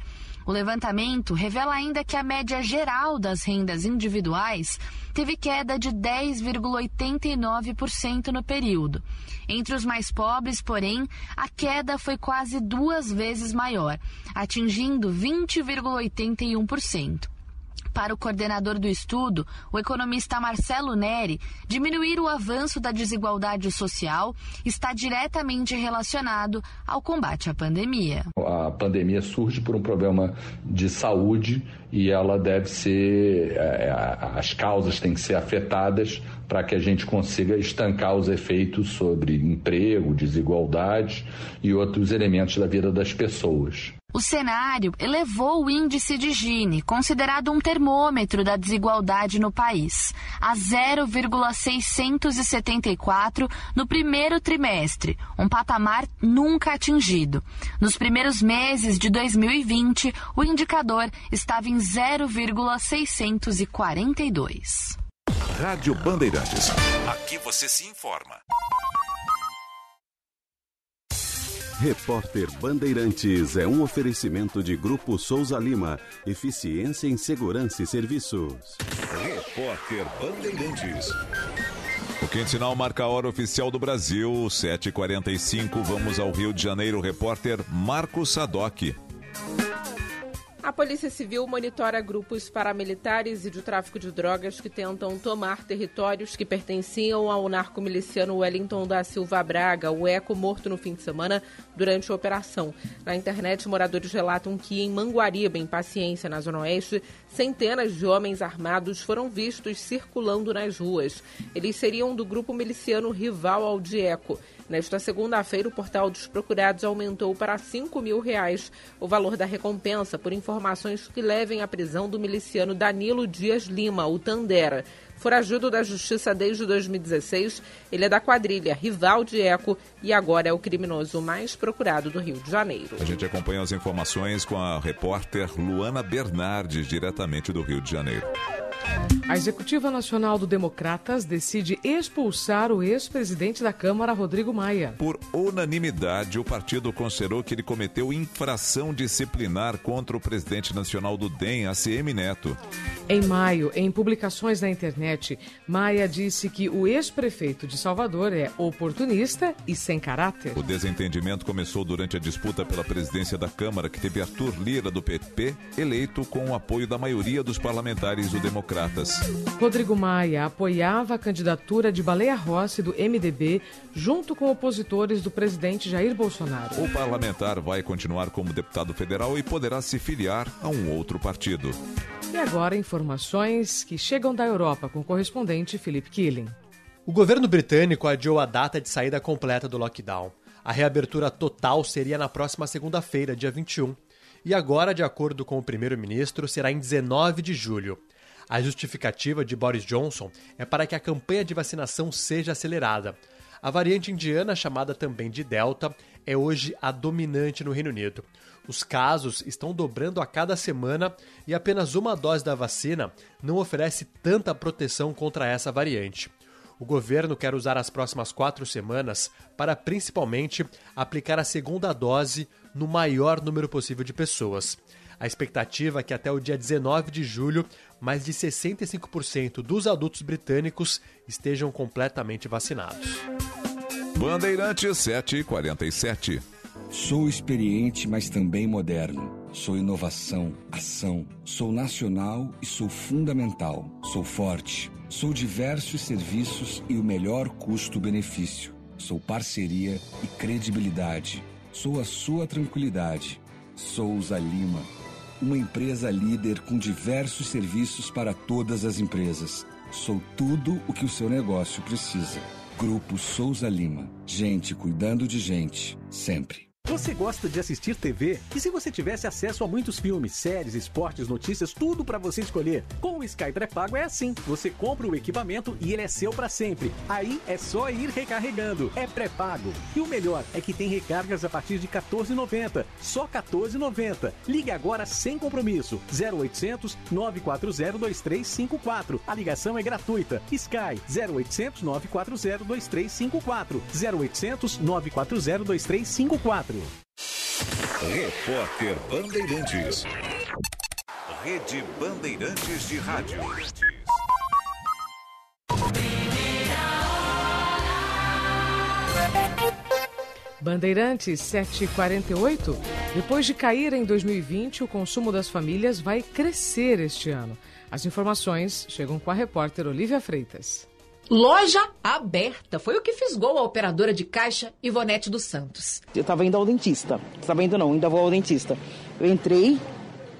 [SPEAKER 44] O levantamento revela ainda que a média geral das rendas individuais teve queda de 10,89% no período. Entre os mais pobres, porém, a queda foi quase duas vezes maior, atingindo 20,81%. Para o coordenador do estudo, o economista Marcelo Neri, diminuir o avanço da desigualdade social está diretamente relacionado ao combate à pandemia.
[SPEAKER 45] A pandemia surge por um problema de saúde e ela deve ser. É, as causas têm que ser afetadas para que a gente consiga estancar os efeitos sobre emprego, desigualdade e outros elementos da vida das pessoas.
[SPEAKER 44] O cenário elevou o índice de Gini, considerado um termômetro da desigualdade no país, a 0,674 no primeiro trimestre, um patamar nunca atingido. Nos primeiros meses de 2020, o indicador estava em 0,642.
[SPEAKER 46] Rádio Bandeirantes. Aqui você se informa.
[SPEAKER 5] Repórter Bandeirantes é um oferecimento de Grupo Souza Lima. Eficiência em Segurança e Serviços.
[SPEAKER 46] Repórter Bandeirantes.
[SPEAKER 4] O quente sinal marca a hora oficial do Brasil, 7h45. Vamos ao Rio de Janeiro. Repórter Marco Sadoc.
[SPEAKER 47] A Polícia Civil monitora grupos paramilitares e de tráfico de drogas que tentam tomar territórios que pertenciam ao narcomiliciano Wellington da Silva Braga, o Eco, morto no fim de semana durante a operação. Na internet, moradores relatam que em Manguariba, em Paciência, na Zona Oeste, centenas de homens armados foram vistos circulando nas ruas. Eles seriam do grupo miliciano rival ao de Eco. Nesta segunda-feira, o portal dos procurados aumentou para 5 mil reais o valor da recompensa por informações que levem à prisão do miliciano Danilo Dias Lima, o Tandera. Forajudo da Justiça desde 2016, ele é da quadrilha rival de Eco e agora é o criminoso mais procurado do Rio de Janeiro.
[SPEAKER 4] A gente acompanha as informações com a repórter Luana Bernardes, diretamente do Rio de Janeiro.
[SPEAKER 3] A Executiva Nacional do Democratas decide expulsar o ex-presidente da Câmara, Rodrigo Maia.
[SPEAKER 4] Por unanimidade, o partido considerou que ele cometeu infração disciplinar contra o presidente nacional do DEM, ACM Neto.
[SPEAKER 3] Em maio, em publicações na internet, Maia disse que o ex-prefeito de Salvador é oportunista e sem caráter.
[SPEAKER 4] O desentendimento começou durante a disputa pela presidência da Câmara, que teve Arthur Lira, do PP, eleito com o apoio da maioria dos parlamentares do Democratas.
[SPEAKER 3] Rodrigo Maia apoiava a candidatura de Baleia Rossi do MDB junto com opositores do presidente Jair Bolsonaro.
[SPEAKER 4] O parlamentar vai continuar como deputado federal e poderá se filiar a um outro partido.
[SPEAKER 3] E agora informações que chegam da Europa com o correspondente Felipe Killing.
[SPEAKER 48] O governo britânico adiou a data de saída completa do lockdown. A reabertura total seria na próxima segunda-feira, dia 21. E agora, de acordo com o primeiro-ministro, será em 19 de julho. A justificativa de Boris Johnson é para que a campanha de vacinação seja acelerada. A variante indiana, chamada também de Delta, é hoje a dominante no Reino Unido. Os casos estão dobrando a cada semana e apenas uma dose da vacina não oferece tanta proteção contra essa variante. O governo quer usar as próximas quatro semanas para principalmente aplicar a segunda dose no maior número possível de pessoas. A expectativa é que até o dia 19 de julho, mais de 65% dos adultos britânicos estejam completamente vacinados.
[SPEAKER 4] Bandeirantes 747.
[SPEAKER 45] Sou experiente, mas também moderno. Sou inovação, ação. Sou nacional e sou fundamental. Sou forte. Sou diversos serviços e o melhor custo-benefício. Sou parceria e credibilidade. Sou a sua tranquilidade. Souza Lima. Uma empresa líder com diversos serviços para todas as empresas. Sou tudo o que o seu negócio precisa. Grupo Souza Lima. Gente cuidando de gente, sempre.
[SPEAKER 11] Você gosta de assistir TV? E se você tivesse acesso a muitos filmes, séries, esportes, notícias, tudo para você escolher? Com o Sky pré-pago é assim. Você compra o equipamento e ele é seu para sempre. Aí é só ir recarregando. É pré-pago. E o melhor é que tem recargas a partir de 14,90. Só 14,90. Ligue agora sem compromisso. 0800 940 2354. A ligação é gratuita. Sky 0800 940 2354. 0800 940 2354.
[SPEAKER 49] Repórter Bandeirantes. Rede Bandeirantes de Rádio.
[SPEAKER 3] Bandeirantes 748. Depois de cair em 2020, o consumo das famílias vai crescer este ano. As informações chegam com a repórter Olivia Freitas.
[SPEAKER 50] Loja aberta. Foi o que fisgou a operadora de caixa Ivonete dos Santos.
[SPEAKER 51] Eu estava indo ao dentista. Estava indo não, ainda vou ao dentista. Eu entrei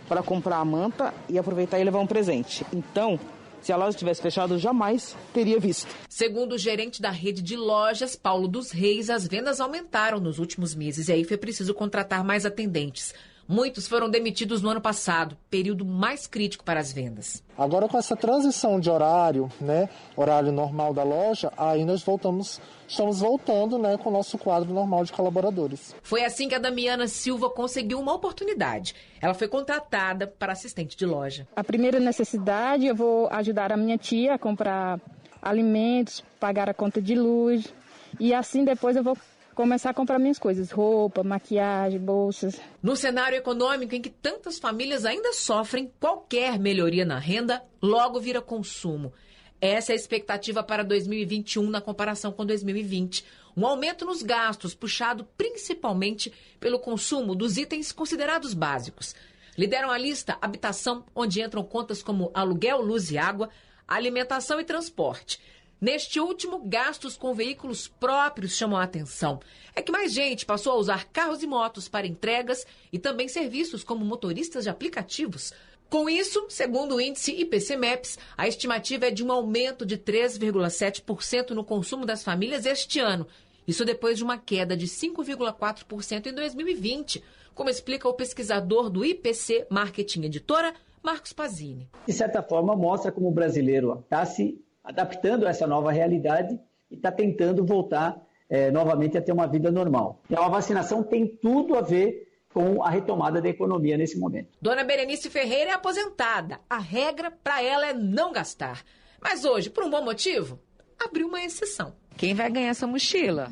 [SPEAKER 51] para comprar a manta e aproveitar e levar um presente. Então, se a loja tivesse fechado, eu jamais teria visto.
[SPEAKER 50] Segundo o gerente da rede de lojas, Paulo dos Reis, as vendas aumentaram nos últimos meses e aí foi preciso contratar mais atendentes. Muitos foram demitidos no ano passado, período mais crítico para as vendas.
[SPEAKER 52] Agora com essa transição de horário, né, horário normal da loja, aí nós voltamos, estamos voltando, né, com o nosso quadro normal de colaboradores.
[SPEAKER 50] Foi assim que a Damiana Silva conseguiu uma oportunidade. Ela foi contratada para assistente de loja.
[SPEAKER 53] A primeira necessidade, eu vou ajudar a minha tia a comprar alimentos, pagar a conta de luz, e assim depois eu vou começar a comprar minhas coisas, roupa, maquiagem, bolsas.
[SPEAKER 50] No cenário econômico em que tantas famílias ainda sofrem, qualquer melhoria na renda logo vira consumo. Essa é a expectativa para 2021 na comparação com 2020. Um aumento nos gastos, puxado principalmente pelo consumo dos itens considerados básicos. Lideram a lista habitação, onde entram contas como aluguel, luz e água, alimentação e transporte. Neste último, gastos com veículos próprios chamam a atenção. É que mais gente passou a usar carros e motos para entregas e também serviços como motoristas de aplicativos. Com isso, segundo o índice IPC-MEPS, a estimativa é de um aumento de 3,7% no consumo das famílias este ano. Isso depois de uma queda de 5,4% em 2020, como explica o pesquisador do IPC Marketing Editora, Marcos Pazini.
[SPEAKER 38] De certa forma, mostra como o brasileiro está se adaptando a essa nova realidade e está tentando voltar é, novamente a ter uma vida normal. Então, a vacinação tem tudo a ver com a retomada da economia nesse momento.
[SPEAKER 50] Dona Berenice Ferreira é aposentada. A regra para ela é não gastar. Mas hoje, por um bom motivo, abriu uma exceção.
[SPEAKER 54] Quem vai ganhar essa mochila?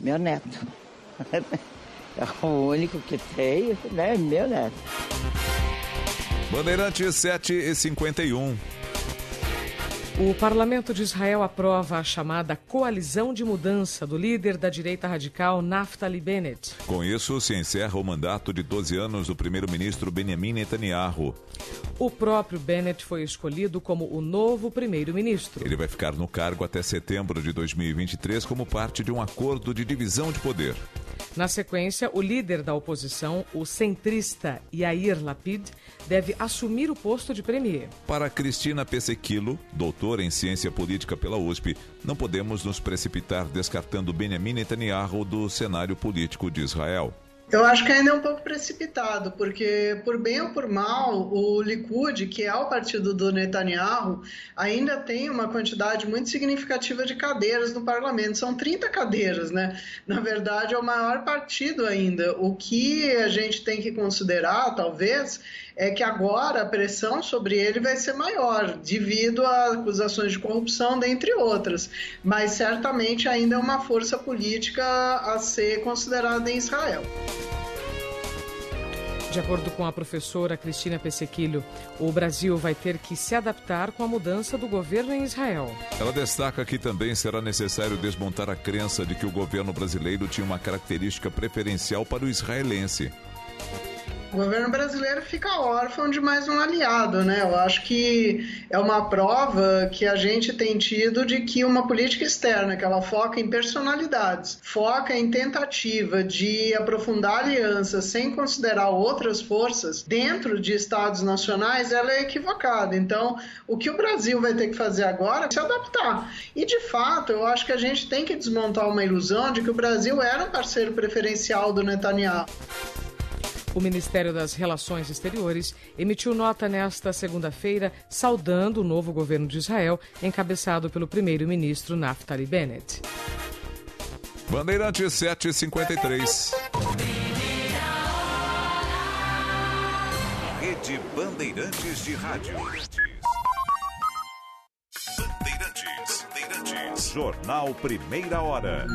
[SPEAKER 54] Meu neto. (laughs) É o único que tem, né? Meu neto.
[SPEAKER 4] Bandeirantes 7 e 51.
[SPEAKER 3] O parlamento de Israel aprova a chamada coalizão de mudança do líder da direita radical Naftali Bennett.
[SPEAKER 4] Com isso, se encerra o mandato de 12 anos do primeiro-ministro Benjamin Netanyahu.
[SPEAKER 3] O próprio Bennett foi escolhido como o novo primeiro-ministro.
[SPEAKER 4] Ele vai ficar no cargo até setembro de 2023 como parte de um acordo de divisão de poder.
[SPEAKER 3] Na sequência, o líder da oposição, o centrista Yair Lapid, deve assumir o posto de premier.
[SPEAKER 4] Para Cristina Pesequilo, doutora em ciência política pela USP, não podemos nos precipitar descartando Benjamin Netanyahu do cenário político de Israel.
[SPEAKER 47] Eu acho que ainda é um pouco precipitado, porque por bem ou por mal, o Likud, que é o partido do Netanyahu, ainda tem uma quantidade muito significativa de cadeiras no parlamento. São 30 cadeiras, né? Na verdade, é o maior partido ainda. O que a gente tem que considerar, talvez, é que agora a pressão sobre ele vai ser maior, devido a acusações de corrupção, dentre outras. Mas certamente ainda é uma força política a ser considerada em Israel.
[SPEAKER 3] De acordo com a professora Cristina Pessequilho, o Brasil vai ter que se adaptar com a mudança do governo em Israel.
[SPEAKER 4] Ela destaca que também será necessário desmontar a crença de que o governo brasileiro tinha uma característica preferencial para o israelense.
[SPEAKER 47] O governo brasileiro fica órfão de mais um aliado, né? Eu acho que é uma prova que a gente tem tido de que uma política externa que ela foca em personalidades, foca em tentativa de aprofundar alianças sem considerar outras forças dentro de estados nacionais, ela é equivocada. Então, o que o Brasil vai ter que fazer agora é se adaptar. E de fato, eu acho que a gente tem que desmontar uma ilusão de que o Brasil era um parceiro preferencial do Netanyahu.
[SPEAKER 3] O Ministério das Relações Exteriores emitiu nota nesta segunda-feira saudando o novo governo de Israel, encabeçado pelo primeiro-ministro Naftali Bennett.
[SPEAKER 4] Bandeirantes 753.
[SPEAKER 33] Rede Bandeirantes de Rádio. Bandeirantes, Bandeirantes.
[SPEAKER 4] Jornal Primeira Hora.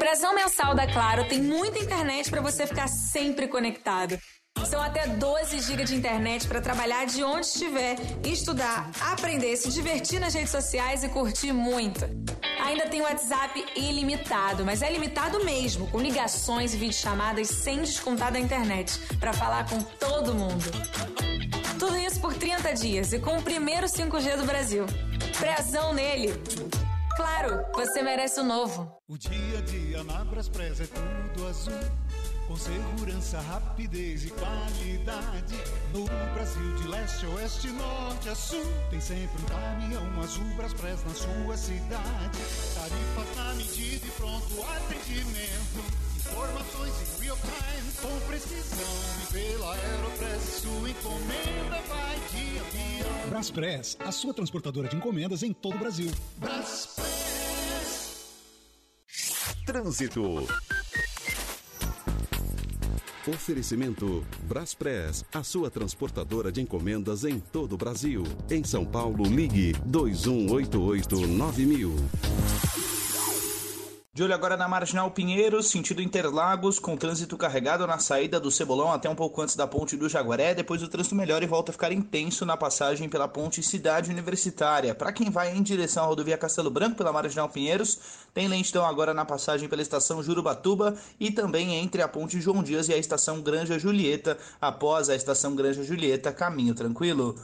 [SPEAKER 55] O Prezão Mensal da Claro tem muita internet para você ficar sempre conectado. São até 12 GB de internet para trabalhar de onde estiver, estudar, aprender, se divertir nas redes sociais e curtir muito. Ainda tem WhatsApp ilimitado, mas é limitado mesmo, com ligações e videochamadas sem descontar da internet, para falar com todo mundo. Tudo isso por 30 dias e com o primeiro 5G do Brasil. Prezão nele. Claro, você merece o novo.
[SPEAKER 37] O dia a dia na Braspress é tudo azul. Com segurança, rapidez e qualidade. No Brasil, de leste a oeste, norte a sul. Tem sempre um caminhão azul Braspress na sua cidade. Tarifas na medida e pronto atendimento. Informações em real time com precisão. E pela Aeropress, sua encomenda vai de avião.
[SPEAKER 56] Braspress, a sua transportadora de encomendas em todo o Brasil.
[SPEAKER 37] Braspress.
[SPEAKER 4] Trânsito.
[SPEAKER 5] Oferecimento Braspress, a sua transportadora de encomendas em todo o Brasil. Em São Paulo, ligue 2188-9000.
[SPEAKER 26] De olho agora na Marginal Pinheiros, sentido Interlagos, com trânsito carregado na saída do Cebolão até um pouco antes da ponte do Jaguaré. Depois o trânsito melhora e volta a ficar intenso na passagem pela ponte Cidade Universitária. Para quem vai em direção à rodovia Castelo Branco pela Marginal Pinheiros, tem lentidão agora na passagem pela estação Jurubatuba e também entre a ponte João Dias e a estação Granja Julieta. Após a estação Granja Julieta, caminho tranquilo.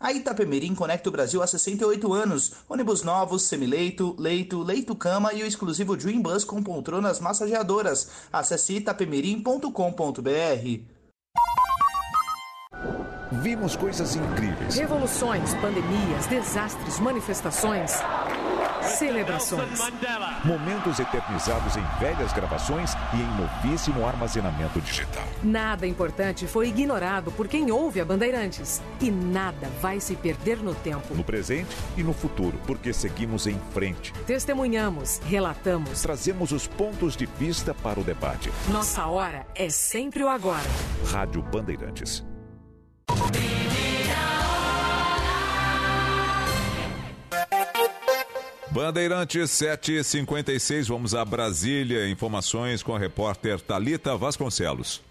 [SPEAKER 26] A Itapemirim conecta o Brasil há 68 anos. Ônibus novos, semileito, leito, leito-cama e o exclusivo Dream Bus com poltronas massageadoras. Acesse itapemirim.com.br.
[SPEAKER 4] Vimos coisas incríveis.
[SPEAKER 3] Revoluções, pandemias, desastres, manifestações, celebrações.
[SPEAKER 4] Momentos eternizados em velhas gravações e em novíssimo armazenamento digital.
[SPEAKER 3] Nada importante foi ignorado por quem ouve a Bandeirantes. E nada vai se perder no tempo.
[SPEAKER 4] No presente e no futuro, porque seguimos em frente.
[SPEAKER 3] Testemunhamos, relatamos.
[SPEAKER 4] Trazemos os pontos de vista para o debate.
[SPEAKER 3] Nossa hora é sempre o agora.
[SPEAKER 4] Rádio Bandeirantes. Bandeirantes 756, vamos a Brasília. Informações com a repórter Talita Vasconcelos.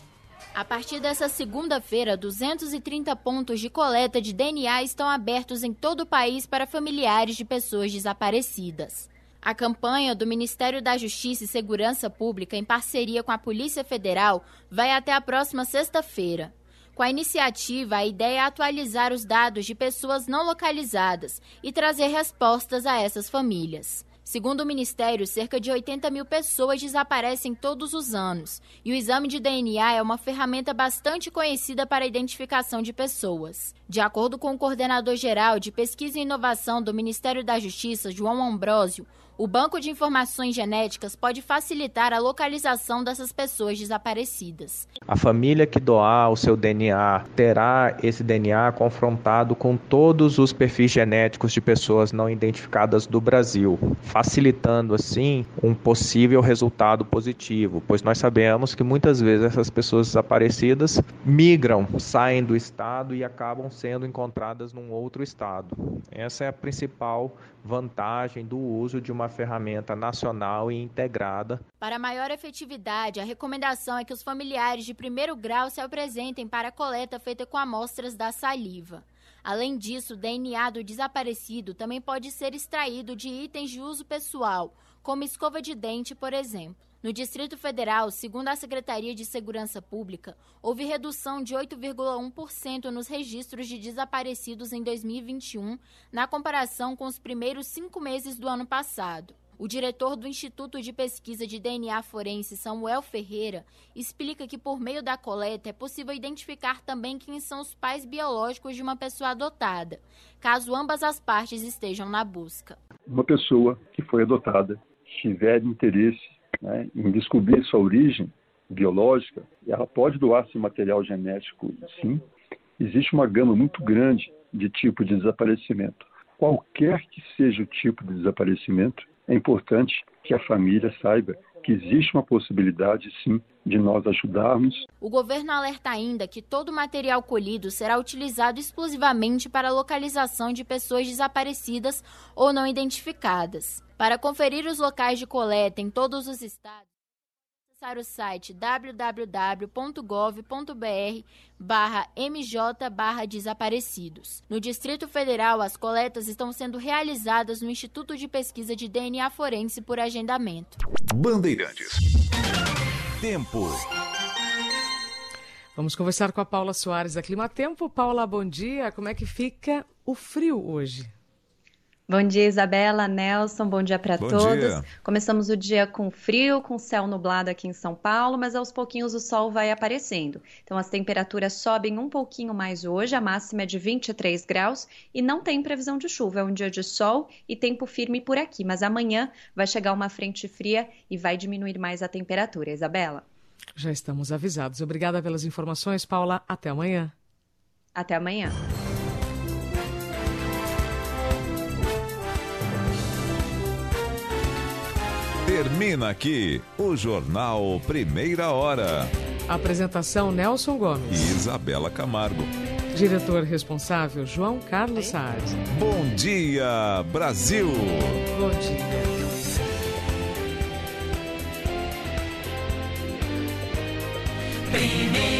[SPEAKER 52] A partir dessa segunda-feira, 230 pontos de coleta de DNA estão abertos em todo o país para familiares de pessoas desaparecidas. A campanha do Ministério da Justiça e Segurança Pública, em parceria com a Polícia Federal, vai até a próxima sexta-feira. Com a iniciativa, a ideia é atualizar os dados de pessoas não localizadas e trazer respostas a essas famílias. Segundo o Ministério, cerca de 80 mil pessoas desaparecem todos os anos, e o exame de DNA é uma ferramenta bastante conhecida para a identificação de pessoas. De acordo com o coordenador geral de Pesquisa e Inovação do Ministério da Justiça, João Ambrósio, o banco de informações genéticas pode facilitar a localização dessas pessoas desaparecidas.
[SPEAKER 57] A família que doar o seu DNA terá esse DNA confrontado com todos os perfis genéticos de pessoas não identificadas do Brasil, facilitando assim um possível resultado positivo, pois nós sabemos que muitas vezes essas pessoas desaparecidas migram, saem do estado e acabam
[SPEAKER 38] sendo encontradas num outro estado. Essa é a principal vantagem do uso de uma ferramenta nacional e integrada.
[SPEAKER 52] Para maior efetividade, a recomendação é que os familiares de primeiro grau se apresentem para a coleta feita com amostras da saliva. Além disso, o DNA do desaparecido também pode ser extraído de itens de uso pessoal, como escova de dente, por exemplo. No Distrito Federal, segundo a Secretaria de Segurança Pública, houve redução de 8,1% nos registros de desaparecidos em 2021, na comparação com os primeiros cinco meses do ano passado. O diretor do Instituto de Pesquisa de DNA Forense, Samuel Ferreira, explica que por meio da coleta é possível identificar também quem são os pais biológicos de uma pessoa adotada, caso ambas as partes estejam na busca.
[SPEAKER 58] Uma pessoa que foi adotada tiver interesse né, em descobrir sua origem biológica, ela pode doar seu material genético, sim. Existe uma gama muito grande de tipo de desaparecimento. Qualquer que seja o tipo de desaparecimento, é importante que a família saiba que existe uma possibilidade, sim, de nós ajudarmos.
[SPEAKER 52] O governo alerta ainda que todo o material colhido será utilizado exclusivamente para a localização de pessoas desaparecidas ou não identificadas. Para conferir os locais de coleta em todos os estados, acessar o site www.gov.br barra mj barra desaparecidos. No Distrito Federal, as coletas estão sendo realizadas no Instituto de Pesquisa de DNA Forense por agendamento.
[SPEAKER 4] Bandeirantes. Tempo.
[SPEAKER 3] Vamos conversar com a Paula Soares da Clima Tempo. Paula, bom dia. Como é que fica o frio hoje?
[SPEAKER 30] Bom dia, Isabela, Nelson, bom dia para todos. Dia. Começamos o dia com frio, com céu nublado aqui em São Paulo, mas aos pouquinhos o sol vai aparecendo. Então as temperaturas sobem um pouquinho mais hoje, a máxima é de 23 graus e não tem previsão de chuva. É um dia de sol e tempo firme por aqui, mas amanhã vai chegar uma frente fria e vai diminuir mais a temperatura. Isabela.
[SPEAKER 3] Já estamos avisados. Obrigada pelas informações, Paula. Até amanhã.
[SPEAKER 30] Até amanhã.
[SPEAKER 4] Termina aqui o Jornal Primeira Hora.
[SPEAKER 3] Apresentação Nelson Gomes.
[SPEAKER 4] E Isabela Camargo.
[SPEAKER 3] Diretor responsável João Carlos Saad.
[SPEAKER 4] Bom dia, Brasil.
[SPEAKER 3] Bom dia. Primeira